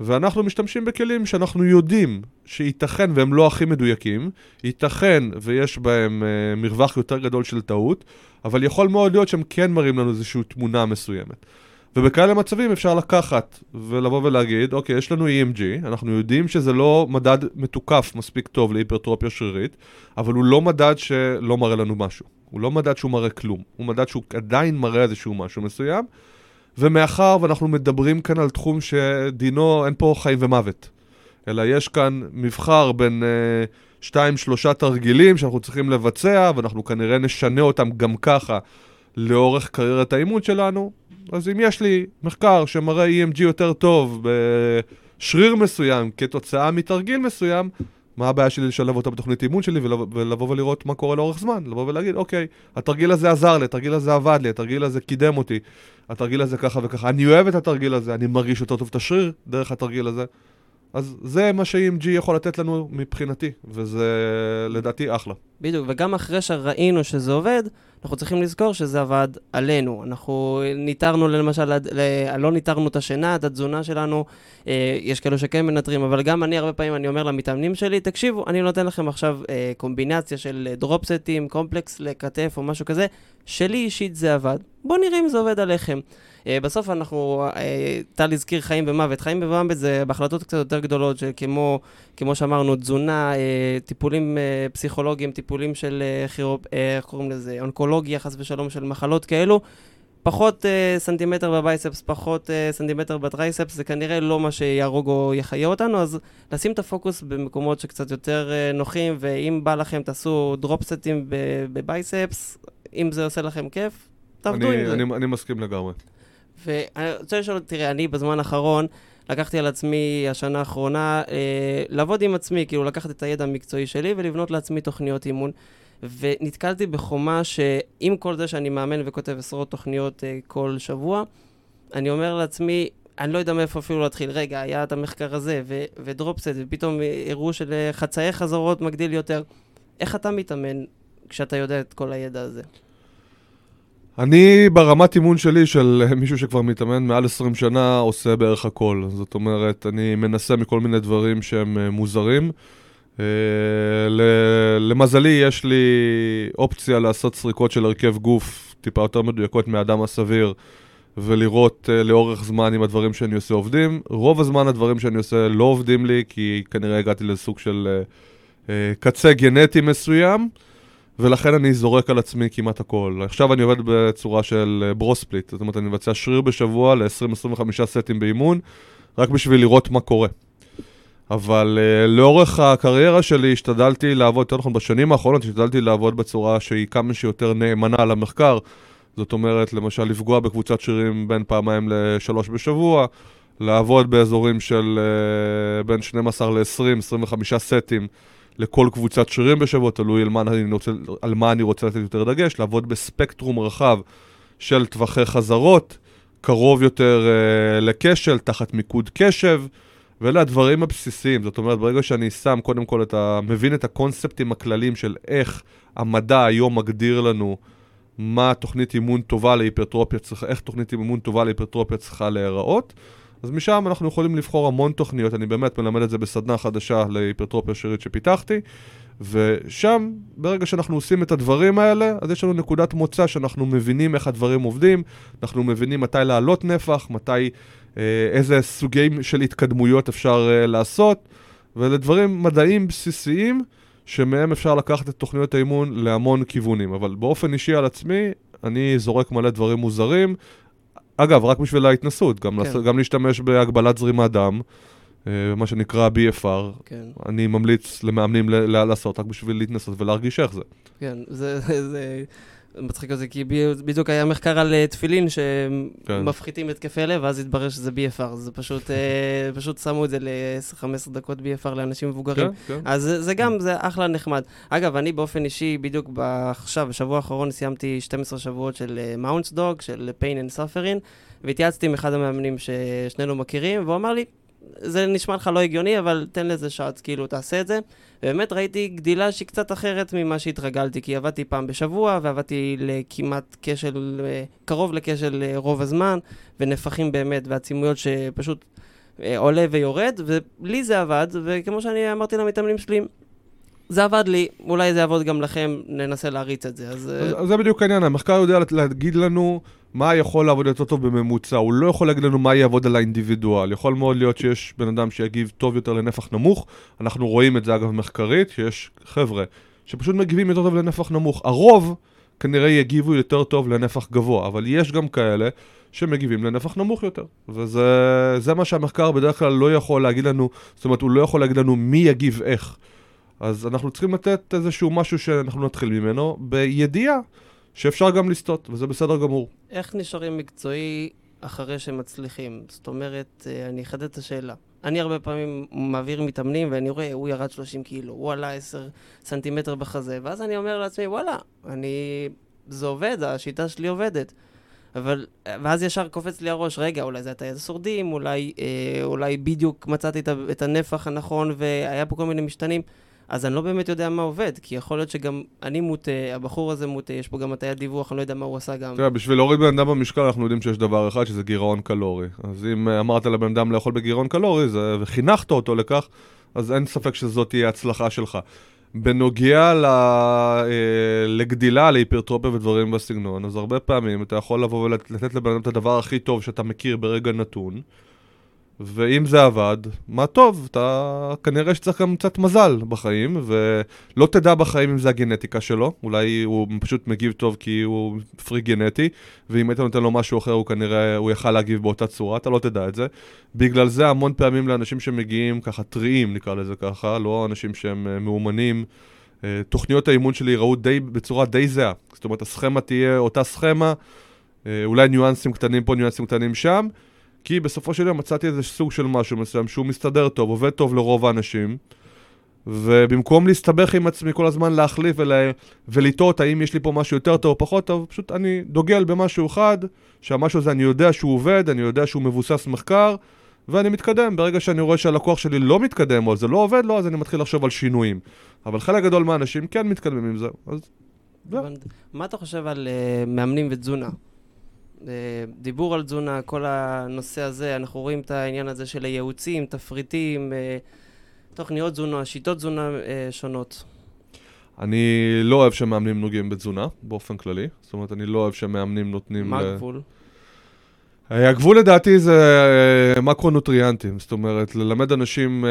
ואנחנו משתמשים בכלים שאנחנו יודעים שייתכן והם לא הכי מדויקים, ייתכן ויש בהם אה, מרווח יותר גדול של טעות, אבל יכול מאוד להיות שהם כן מראים לנו איזושהי תמונה מסוימת. ובכאלה מצבים אפשר לקחת ולבוא ולהגיד, אוקיי, יש לנו EMG, אנחנו יודעים שזה לא מדד מתוקף מספיק טוב להיפרטרופיה שרירית, אבל הוא לא מדד שלא מראה לנו משהו. הוא לא מדד שהוא מראה כלום, הוא מדד שהוא עדיין מראה איזשהו משהו מסוים, ומאחר ואנחנו מדברים כאן על תחום שדינו, אין פה חיים ומוות, אלא יש כאן מבחר בין אה, שתיים, שלושה תרגילים שאנחנו צריכים לבצע, ואנחנו כנראה נשנה אותם גם ככה לאורך קריירת האימון שלנו, אז אם יש לי מחקר שמראה EMG יותר טוב בשריר מסוים כתוצאה מתרגיל מסוים, מה הבעיה שלי לשלב אותו בתוכנית אימון שלי ולבוא ולראות מה קורה לאורך זמן? לבוא ולהגיד, אוקיי, התרגיל הזה עזר לי, התרגיל הזה עבד לי, התרגיל הזה קידם אותי, התרגיל הזה ככה וככה, אני אוהב את התרגיל הזה, אני מרגיש יותר טוב את השריר דרך התרגיל הזה. אז זה מה ש-EMG יכול לתת לנו מבחינתי, וזה לדעתי אחלה. בדיוק, וגם אחרי שראינו שזה עובד, אנחנו צריכים לזכור שזה עבד עלינו. אנחנו ניטרנו למשל, לא ניטרנו את השינה, את התזונה שלנו, אה, יש כאלו שכן מנטרים, אבל גם אני הרבה פעמים, אני אומר למתאמנים שלי, תקשיבו, אני נותן לכם עכשיו אה, קומבינציה של דרופסטים, קומפלקס לכתף או משהו כזה, שלי אישית זה עבד. בואו נראה אם זה עובד עליכם. אה, בסוף אנחנו, אה, טל הזכיר חיים ומוות. חיים ומוות זה בהחלטות קצת יותר גדולות, כמו, כמו שאמרנו, תזונה, אה, טיפולים פסיכולוגיים, טיפולים של כירופ, איך קוראים לזה, אונקולוגיה, חס ושלום, של מחלות כאלו. פחות אה, סנטימטר ב biceps, פחות אה, סנטימטר ב triceps, זה כנראה לא מה שיהרוג או יחיה אותנו, אז לשים את הפוקוס במקומות שקצת יותר אה, נוחים, ואם בא לכם תעשו drop סטים ב biceps, אם זה עושה לכם כיף, תעבדו אני, עם זה. אני, אני מסכים לגמרי. ואני רוצה לשאול, תראה, אני בזמן האחרון לקחתי על עצמי, השנה האחרונה, אה, לעבוד עם עצמי, כאילו לקחת את הידע המקצועי שלי ולבנות לעצמי תוכניות אימון. ונתקלתי בחומה שעם כל זה שאני מאמן וכותב עשרות תוכניות אה, כל שבוע, אני אומר לעצמי, אני לא יודע מאיפה אפילו להתחיל. רגע, היה את המחקר הזה, ו- ודרופסט, ופתאום הראו שלחצאי חזרות מגדיל יותר. איך אתה מתאמן כשאתה יודע את כל הידע הזה? אני ברמת אימון שלי, של מישהו שכבר מתאמן מעל 20 שנה, עושה בערך הכל. זאת אומרת, אני מנסה מכל מיני דברים שהם אה, מוזרים. אה, למזלי, יש לי אופציה לעשות סריקות של הרכב גוף טיפה יותר מדויקות מהאדם הסביר, ולראות אה, לאורך זמן אם הדברים שאני עושה עובדים. רוב הזמן הדברים שאני עושה לא עובדים לי, כי כנראה הגעתי לסוג של קצה גנטי מסוים. ולכן אני זורק על עצמי כמעט הכל. עכשיו אני עובד בצורה של ברוספליט, זאת אומרת אני מבצע שריר בשבוע ל-20-25 סטים באימון, רק בשביל לראות מה קורה. אבל uh, לאורך הקריירה שלי השתדלתי לעבוד, יותר נכון בשנים האחרונות השתדלתי לעבוד בצורה שהיא כמה שיותר נאמנה למחקר. זאת אומרת, למשל לפגוע בקבוצת שירים בין פעמיים לשלוש בשבוע, לעבוד באזורים של uh, בין 12 ל-20, 25 סטים. לכל קבוצת שירים בשבוע, תלוי על מה, אני רוצה, על מה אני רוצה לתת יותר דגש, לעבוד בספקטרום רחב של טווחי חזרות, קרוב יותר uh, לכשל, תחת מיקוד קשב, ואלה הדברים הבסיסיים. זאת אומרת, ברגע שאני שם קודם כל את ה... מבין את הקונספטים הכלליים של איך המדע היום מגדיר לנו מה תוכנית אימון טובה להיפרטרופיה צריכה, איך תוכנית אימון טובה להיפרטרופיה צריכה להיראות, אז משם אנחנו יכולים לבחור המון תוכניות, אני באמת מלמד את זה בסדנה חדשה להיפרטרופיה שירית שפיתחתי, ושם, ברגע שאנחנו עושים את הדברים האלה, אז יש לנו נקודת מוצא שאנחנו מבינים איך הדברים עובדים, אנחנו מבינים מתי לעלות נפח, מתי, אה, איזה סוגים של התקדמויות אפשר אה, לעשות, ואלה דברים מדעיים בסיסיים, שמהם אפשר לקחת את תוכניות האימון להמון כיוונים. אבל באופן אישי על עצמי, אני זורק מלא דברים מוזרים, אגב, רק בשביל ההתנסות, גם, כן. לס... גם להשתמש בהגבלת זרימת דם, אה, מה שנקרא BFR. כן. אני ממליץ למאמנים ל- לעשות רק בשביל להתנסות ולהרגיש איך זה. כן, זה, זה מצחיק אותי, כי בדיוק היה מחקר על אה, תפילין שמפחיתים כן. התקפי לב, ואז התברר שזה BFR. זה פשוט, אה, (laughs) פשוט שמו את זה ל-10-15 דקות BFR לאנשים מבוגרים. כן, כן. אז זה, זה גם, זה אחלה נחמד. אגב, אני באופן אישי, בדיוק עכשיו, בשבוע האחרון סיימתי 12 שבועות של מאונטס דוג, של pain and suffering, והתייעצתי עם אחד המאמנים ששנינו מכירים, והוא אמר לי, זה נשמע לך לא הגיוני, אבל תן לזה שעת, כאילו, תעשה את זה. ובאמת ראיתי גדילה שהיא קצת אחרת ממה שהתרגלתי, כי עבדתי פעם בשבוע, ועבדתי לכמעט כשל, אה, קרוב לכשל אה, רוב הזמן, ונפחים באמת, ועצימויות שפשוט אה, עולה ויורד, ולי זה עבד, וכמו שאני אמרתי למתאמנים שלי, זה עבד לי, אולי זה יעבוד גם לכם, ננסה להריץ את זה. אז... אז זה בדיוק העניין, המחקר יודע להגיד לנו מה יכול לעבוד יותר טוב בממוצע, הוא לא יכול להגיד לנו מה יעבוד על האינדיבידואל. יכול מאוד להיות שיש בן אדם שיגיב טוב יותר לנפח נמוך, אנחנו רואים את זה אגב מחקרית, שיש חבר'ה שפשוט מגיבים יותר טוב לנפח נמוך. הרוב כנראה יגיבו יותר טוב לנפח גבוה, אבל יש גם כאלה שמגיבים לנפח נמוך יותר. וזה מה שהמחקר בדרך כלל לא יכול להגיד לנו, זאת אומרת, הוא לא יכול להגיד לנו מי יגיב איך. אז אנחנו צריכים לתת איזשהו משהו שאנחנו נתחיל ממנו, בידיעה שאפשר גם לסטות, וזה בסדר גמור. איך נשארים מקצועי אחרי שמצליחים? זאת אומרת, אה, אני אחדד את השאלה. אני הרבה פעמים מעביר מתאמנים ואני רואה, הוא ירד 30 קילו, הוא עלה 10 סנטימטר בחזה, ואז אני אומר לעצמי, וואלה, אני... זה עובד, השיטה שלי עובדת. אבל, ואז ישר קופץ לי הראש, רגע, אולי זה הטעיית השורדים, אולי, אה, אולי בדיוק מצאתי את הנפח הנכון והיה פה כל מיני משתנים. אז אני לא באמת יודע מה עובד, כי יכול להיות שגם אני מוטה, הבחור הזה מוטה, יש פה גם הטיית דיווח, אני לא יודע מה הוא עשה גם. תראה, בשביל להוריד בן אדם במשקל, אנחנו יודעים שיש דבר אחד, שזה גירעון קלורי. אז אם אה, אמרת לבן אדם לאכול בגירעון קלורי, זה, וחינכת אותו לכך, אז אין ספק שזאת תהיה הצלחה שלך. בנוגע ל, אה, לגדילה, להיפרטרופיה ודברים בסגנון, אז הרבה פעמים אתה יכול לבוא ולתת לבן אדם את הדבר הכי טוב שאתה מכיר ברגע נתון, ואם זה עבד, מה טוב, אתה כנראה שצריך גם קצת מזל בחיים, ולא תדע בחיים אם זה הגנטיקה שלו, אולי הוא פשוט מגיב טוב כי הוא פרי גנטי, ואם היית נותן לו משהו אחר, הוא כנראה, הוא יכל להגיב באותה צורה, אתה לא תדע את זה. בגלל זה המון פעמים לאנשים שמגיעים ככה טריים, נקרא לזה ככה, לא אנשים שהם אה, מאומנים, אה, תוכניות האימון שלי יראו די, בצורה די זהה. זאת אומרת, הסכמה תהיה אותה סכמה, אה, אולי ניואנסים קטנים פה, ניואנסים קטנים שם. כי בסופו של יום מצאתי איזה סוג של משהו מסוים שהוא מסתדר טוב, עובד טוב לרוב האנשים, ובמקום להסתבך עם עצמי כל הזמן להחליף ול... ולטעות האם יש לי פה משהו יותר טוב או פחות טוב, פשוט אני דוגל במשהו אחד, שהמשהו הזה אני יודע שהוא עובד, אני יודע שהוא מבוסס מחקר, ואני מתקדם. ברגע שאני רואה שהלקוח שלי לא מתקדם או זה לא עובד לו, אז אני מתחיל לחשוב על שינויים. אבל חלק גדול מהאנשים כן מתקדמים עם זה, אז... מה אתה חושב על uh, מאמנים ותזונה? אה, דיבור על תזונה, כל הנושא הזה, אנחנו רואים את העניין הזה של הייעוצים, תפריטים, אה, תוכניות תזונה, שיטות תזונה אה, שונות. אני לא אוהב שמאמנים נוגעים בתזונה, באופן כללי. זאת אומרת, אני לא אוהב שמאמנים נותנים... מה הגבול? הגבול לדעתי זה מקרונוטריאנטים, זאת אומרת, ללמד אנשים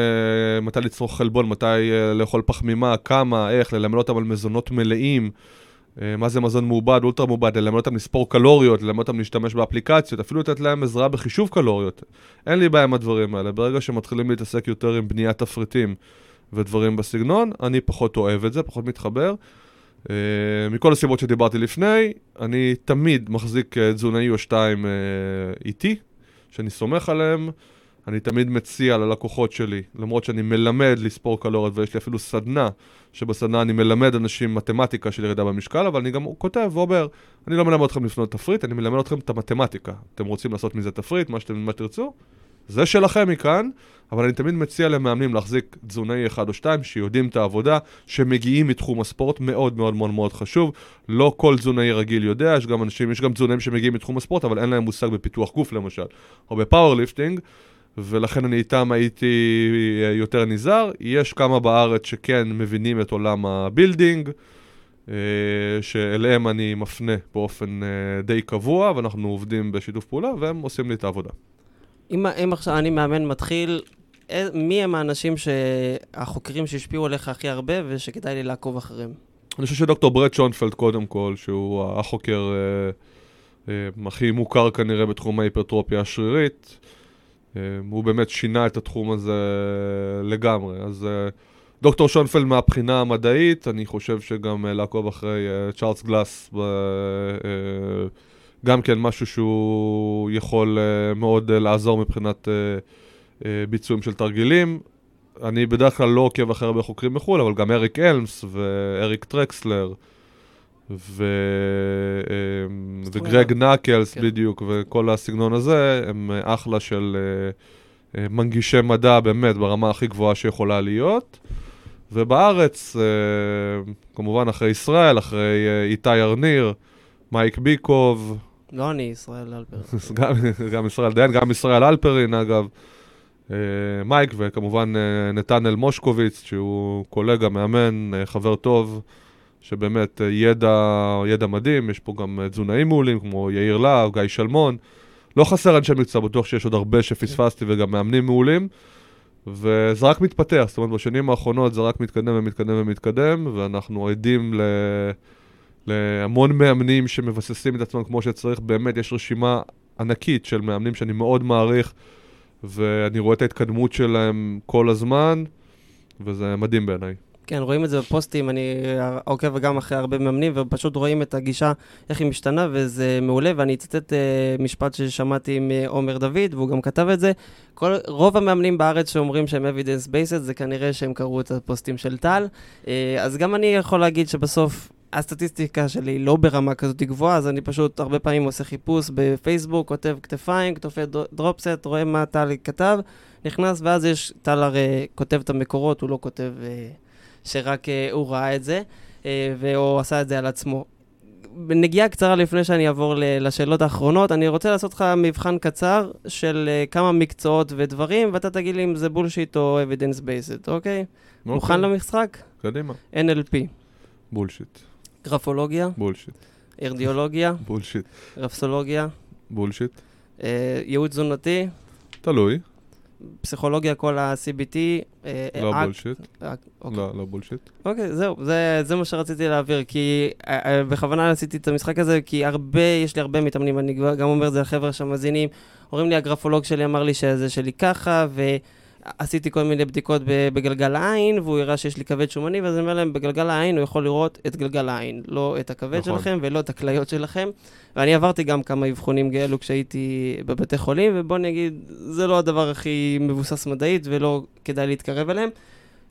מתי לצרוך חלבון, מתי לאכול פחמימה, כמה, איך, ללמד אותם על מזונות מלאים. אה, מה זה מזון מעובד, אולטרה מעובד, ללמד אותם לספור קלוריות, ללמד אותם להשתמש באפליקציות, אפילו לתת להם עזרה בחישוב קלוריות. אין לי בעיה עם הדברים האלה. ברגע שמתחילים להתעסק יותר עם בניית תפריטים ודברים בסגנון, אני פחות אוהב את זה, פחות מתחבר. Uh, מכל הסיבות שדיברתי לפני, אני תמיד מחזיק uh, תזונאי או שתיים איתי, שאני סומך עליהם. אני תמיד מציע ללקוחות שלי, למרות שאני מלמד לספור קלוריות ויש לי אפילו סדנה, שבסדנה אני מלמד אנשים מתמטיקה של ירידה במשקל, אבל אני גם כותב ואומר, אני לא מלמד אתכם לפנות תפריט, אני מלמד אתכם את המתמטיקה. אתם רוצים לעשות מזה תפריט, מה שאתם מה תרצו, זה שלכם מכאן, אבל אני תמיד מציע למאמנים להחזיק תזונאי אחד או שתיים שיודעים את העבודה, שמגיעים מתחום הספורט, מאוד מאוד מאוד מאוד חשוב. לא כל תזונאי רגיל יודע, יש גם אנשים, יש גם תזונאים שמגיעים מתחום הספורט, אבל אין להם מושג בפיתוח גוף למשל, או ב powerlifting. ולכן אני איתם הייתי אה, יותר נזהר. יש כמה בארץ שכן מבינים את עולם ה building, אה, שאליהם אני מפנה באופן אה, די קבוע, ואנחנו עובדים בשיתוף פעולה, והם עושים לי את העבודה. אם, אם עכשיו אני מאמן מתחיל, מי הם האנשים שהחוקרים שהשפיעו עליך הכי הרבה ושכדאי לי לעקוב אחריהם? אני חושב שדוקטור ברד שונפלד קודם כל, שהוא החוקר אה, אה, הכי מוכר כנראה בתחום ההיפרטרופיה השרירית. אה, הוא באמת שינה את התחום הזה לגמרי. אז אה, דוקטור שונפלד מהבחינה המדעית, אני חושב שגם אה, לעקוב אחרי צ'ארלס גלאס, גם כן משהו שהוא יכול מאוד לעזור מבחינת ביצועים של תרגילים. אני בדרך כלל לא עוקב אחרי הרבה חוקרים מחו"ל, אבל גם אריק אלמס ואריק טרקסלר. ו... אמ, וגרג נקלס כן. בדיוק, וכל הסגנון הזה, הם אחלה של uh, מנגישי מדע באמת ברמה הכי גבוהה שיכולה להיות. ובארץ, כמובן אחרי ישראל, אחרי איתי ארניר, מייק ביקוב. לא אני, ישראל אלפרין. (laughs) גם, גם ישראל דיין, גם ישראל אלפרין אגב. מייק וכמובן נתנאל מושקוביץ, שהוא קולגה, מאמן, חבר טוב. שבאמת אה, ידע, ידע מדהים, יש פה גם אה, תזונאים מעולים כמו יאיר להב, גיא שלמון. לא חסר אנשי מקצוע, בטוח שיש עוד הרבה שפספסתי וגם מאמנים מעולים. וזה רק מתפתח, זאת אומרת בשנים האחרונות זה רק מתקדם ומתקדם ומתקדם, ואנחנו עדים ל... להמון מאמנים שמבססים את עצמם כמו שצריך, באמת יש רשימה ענקית של מאמנים שאני מאוד מעריך, ואני רואה את ההתקדמות שלהם כל הזמן, וזה מדהים בעיניי. כן, רואים את זה בפוסטים, אני עוקב גם אחרי הרבה מאמנים, ופשוט רואים את הגישה, איך היא משתנה, וזה מעולה, ואני אצטט uh, משפט ששמעתי מעומר דוד, והוא גם כתב את זה. כל, רוב המאמנים בארץ שאומרים שהם evidence based, זה כנראה שהם קראו את הפוסטים של טל. Uh, אז גם אני יכול להגיד שבסוף... הסטטיסטיקה שלי לא ברמה כזאת גבוהה, אז אני פשוט הרבה פעמים עושה חיפוש בפייסבוק, כותב כתפיים, כתופי דרופסט, רואה מה טל כתב, נכנס, ואז יש, טל הרי כותב את המקורות, הוא לא כותב... Uh, שרק uh, הוא ראה את זה, והוא עשה את זה על עצמו. נגיעה קצרה לפני שאני אעבור לשאלות האחרונות, אני רוצה לעשות לך מבחן קצר של אה, כמה מקצועות ודברים, ואתה תגיד לי אם זה בולשיט או evidence based, אוקיי? מוכן למשחק? קדימה. NLP, bullshit. גרפולוגיה, bullshit. אירידיולוגיה, bullshit. רפלקסולוגיה, bullshit. אה, ייעוץ תזונתי, תלוי. פסיכולוגיה, כל ה-CBT. אה, לא אה, bullshit. אה, אוקיי. לא, לא bullshit. אוקיי, זהו, זה, מה שרציתי להעביר, כי בכוונה עשיתי את המשחק הזה, כי הרבה, יש לי הרבה מתאמנים, אני גם אומר את זה לחבר'ה שמאזינים, אומרים לי, הגרפולוג שלי אמר לי שזה שלי ככה, ועשיתי כל מיני בדיקות בגלגל העין, והוא הראה שיש לי כבד שומני, ואז אני אומר להם, בגלגל העין הוא יכול לראות את גלגל העין, לא את הכבד נכון. שלכם ולא את הכליות שלכם. ואני עברתי גם כמה אבחונים כאלו כשהייתי בבתי חולים, ובוא נגיד, זה לא הדבר הכי מבוסס מדעית, ולא כדאי להתקרב אליהם.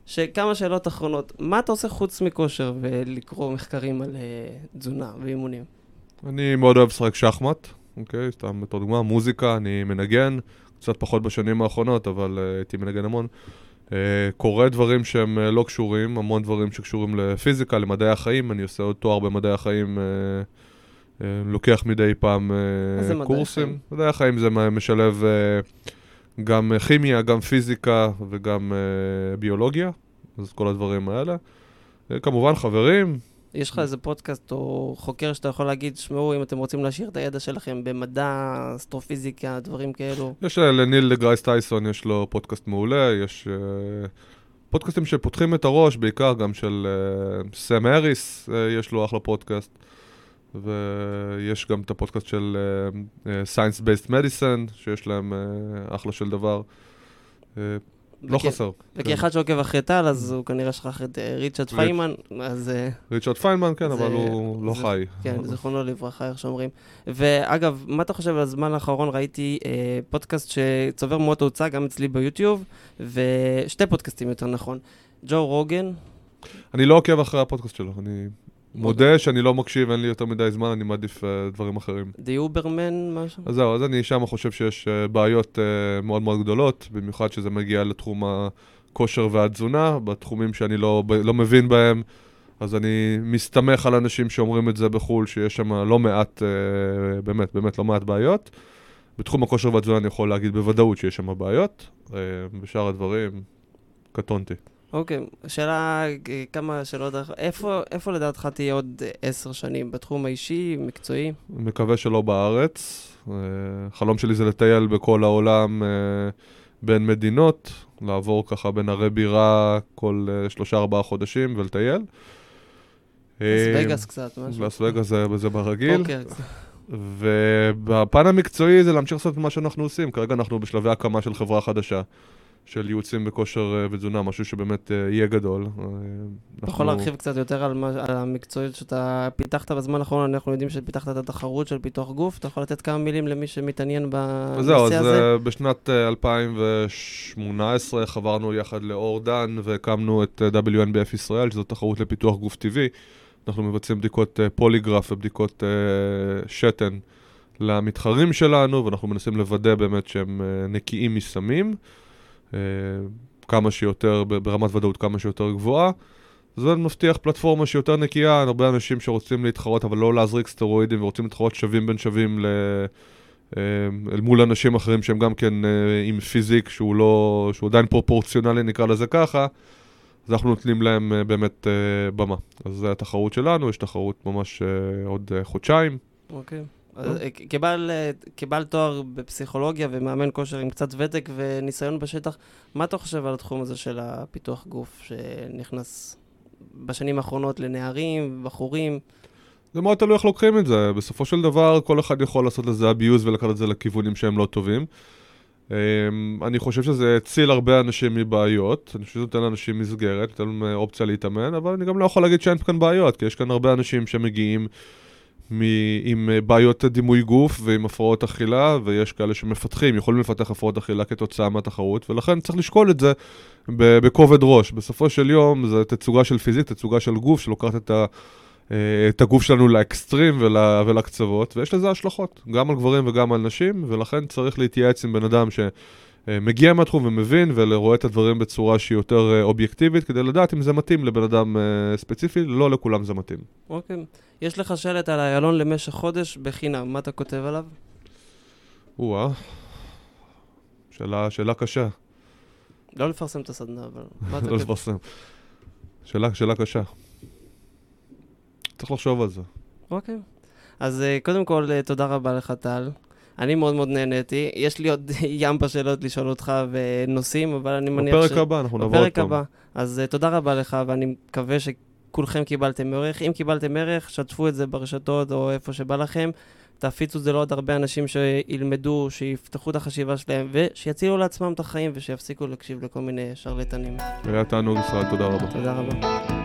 שכמה שאלות אחרונות. מה אתה עושה חוץ מכושר ולקרוא מחקרים על uh, תזונה ואימונים? אני מאוד אוהב לשחק שחמט, אוקיי? סתם בתור דוגמה, מוזיקה, אני מנגן, קצת פחות בשנים האחרונות, אבל אה, הייתי מנגן המון. אה, קורא דברים שהם אה, לא קשורים, המון דברים שקשורים לפיזיקה, למדעי החיים, אני עושה עוד תואר במדעי החיים, לוקח מדי פעם מדעי קורסים. החיים? מדעי החיים זה משלב גם כימיה, גם פיזיקה וגם ביולוגיה, אז כל הדברים האלה. כמובן חברים, יש לך איזה פודקאסט או חוקר שאתה יכול להגיד, שמעו, אם אתם רוצים להשאיר את הידע שלכם במדע, אסטרופיזיקה, דברים כאלו. יש אה, לניל דגראס טייסון, יש לו פודקאסט מעולה, יש אה, פודקאסטים שפותחים את הראש, בעיקר גם של אה, סם האריס, אה, יש לו אחלה פודקאסט, ויש גם את הפודקאסט של אה, Science Based Medicine, שיש להם אה, אחלה של דבר. אה, לא וכי- חסר. וכאחד שעוקב אחרי טל, אז הוא כנראה שכח את אה, ריצ'רד ריצ'- פיינמן, אז אה, ריצ'רד פיינמן, כן, זה- אבל הוא לא זה- חי. כן, (laughs) זיכרונו לברכה, איך שאומרים. ואגב, מה אתה חושב על הזמן האחרון? ראיתי אה, פודקאסט שצובר מאוד תאוצה, גם אצלי ביוטיוב, ושתי פודקאסטים יותר נכון. ג'ו רוגן, אני לא עוקב אחרי הפודקאסט שלו, אני מודה שאני לא מקשיב, אין לי יותר מדי זמן, אני מעדיף אה, דברים אחרים. די אוברמן, משהו? אז זהו, אז אני שם חושב שיש אה, בעיות אה, מאוד מאוד גדולות, במיוחד שזה מגיע לתחום הכושר והתזונה, בתחומים שאני לא, ב- לא מבין בהם, אז אני מסתמך על אנשים שאומרים את זה בחו"ל, שיש שם לא מעט, אה, באמת, באמת לא מעט בעיות. בתחום הכושר והתזונה אני יכול להגיד בוודאות שיש שם בעיות, אה, בשאר הדברים, קטונתי. אוקיי, שאלה, אה, כמה שאלות, איפה, איפה לדעתך תהיה עוד עשר שנים? בתחום האישי, מקצועי? מקווה שלא בארץ. אה, החלום שלי זה לטייל בכל העולם אה, בין מדינות, לעבור ככה בין ערי בירה כל אה, שלושה ארבעה חודשים ולטייל. לס אה, וגאס קצת, משהו. לס וגאס זה, זה ברגיל. פוקר. ובפן המקצועי זה להמשיך לעשות את מה שאנחנו עושים. כרגע אנחנו בשלבי הקמה של חברה חדשה, של ייעוצים בכושר אה, ותזונה, משהו שבאמת אה, יהיה גדול. אה, אתה יכול להרחיב קצת יותר על, מה, על המקצועיות שאתה פיתחת בזמן האחרון, אנחנו יודעים שפיתחת את התחרות של פיתוח גוף, אתה יכול לתת כמה מילים למי שמתעניין אז זהו, בנושא אז הזה? אה, בשנת אה, 2018 חברנו יחד לאור דן והקמנו את WNBF ישראל, שזו תחרות לפיתוח גוף טבעי. אנחנו מבצעים בדיקות פוליגרף ובדיקות שתן למתחרים שלנו, ואנחנו מנסים לוודא באמת שהם נקיים מסמים, כמה שיותר, ברמת ודאות כמה שיותר גבוהה. זה מבטיח פלטפורמה שהיא יותר נקייה, הרבה אנשים שרוצים להתחרות אבל לא להזריק סטרואידים ורוצים להתחרות שווים בין שווים ל... אה, אל מול אנשים אחרים שהם גם כן אה, עם פיזיק שהוא לא, שהוא עדיין פרופורציונלי נקרא לזה ככה, אז אנחנו נותנים להם אה, באמת אה, במה. אז זו התחרות שלנו, יש תחרות ממש אה, עוד אה, חודשיים. אוקיי. אה, כבעל, אה, כבעל תואר בפסיכולוגיה ומאמן כושר עם קצת ותק וניסיון בשטח, מה אתה חושב על התחום הזה של הפיתוח גוף שנכנס בשנים האחרונות לנערים, בחורים? זה מאוד תלוי איך לוקחים את זה. בסופו של דבר, כל אחד יכול לעשות לזה abuse ולקחת את זה לכיוונים שהם לא טובים. Um, אני חושב שזה הציל הרבה אנשים מבעיות, אני חושב שזה נותן לאנשים מסגרת, נותן להם אה, אופציה להתאמן, אבל אני גם לא יכול להגיד שאין כאן בעיות, כי יש כאן הרבה אנשים שמגיעים מ- עם אה, בעיות דימוי גוף ועם הפרעות אכילה, ויש כאלה שמפתחים, יכולים לפתח הפרעות אכילה כתוצאה מהתחרות, ולכן צריך לשקול את זה בכובד ראש. בסופו של יום זה תצוגה של פיזיק, תצוגה של גוף שלוקחת את ה... אה, את הגוף שלנו לאקסטרים ול, ולקצוות, ויש לזה השלכות, גם על גברים וגם על נשים, ולכן צריך להתייעץ עם בן אדם אה, מגיע מהתחום ומבין ורואה את הדברים בצורה שהיא יותר אה, אובייקטיבית, כדי לדעת אם זה מתאים לבן אדם אה, ספציפי, לא לכולם זה מתאים. אוקיי. יש לך שלט על איילון למשך חודש בחינם, מה אתה כותב עליו? או-אה, שאלה, שאלה קשה. לא לפרסם את הסדנה, אבל מה אתה לא כותב? לפרסם. שאלה, שאלה קשה. צריך לחשוב על זה. אוקיי. אז אה, קודם כל, אה, תודה רבה לך, טל. אני מאוד מאוד נהניתי. יש לי עוד (laughs) ים בשאלות לשאול אותך ונושאים, אבל אני מניח בפרק הבא אנחנו נבוא עוד בפרק פעם. הבא. אז uh, תודה רבה לך, ואני מקווה שכולכם קיבלתם ערך. אם קיבלתם ערך, שתפו את זה ברשתות או איפה שבא לכם. תפיצו את זה לעוד הרבה אנשים שילמדו, שיפתחו את החשיבה שלהם, ושיצילו לעצמם את החיים ושיפסיקו להקשיב לכל מיני שרלטנים. היה תענוג ישראל, תודה רבה. תודה רבה.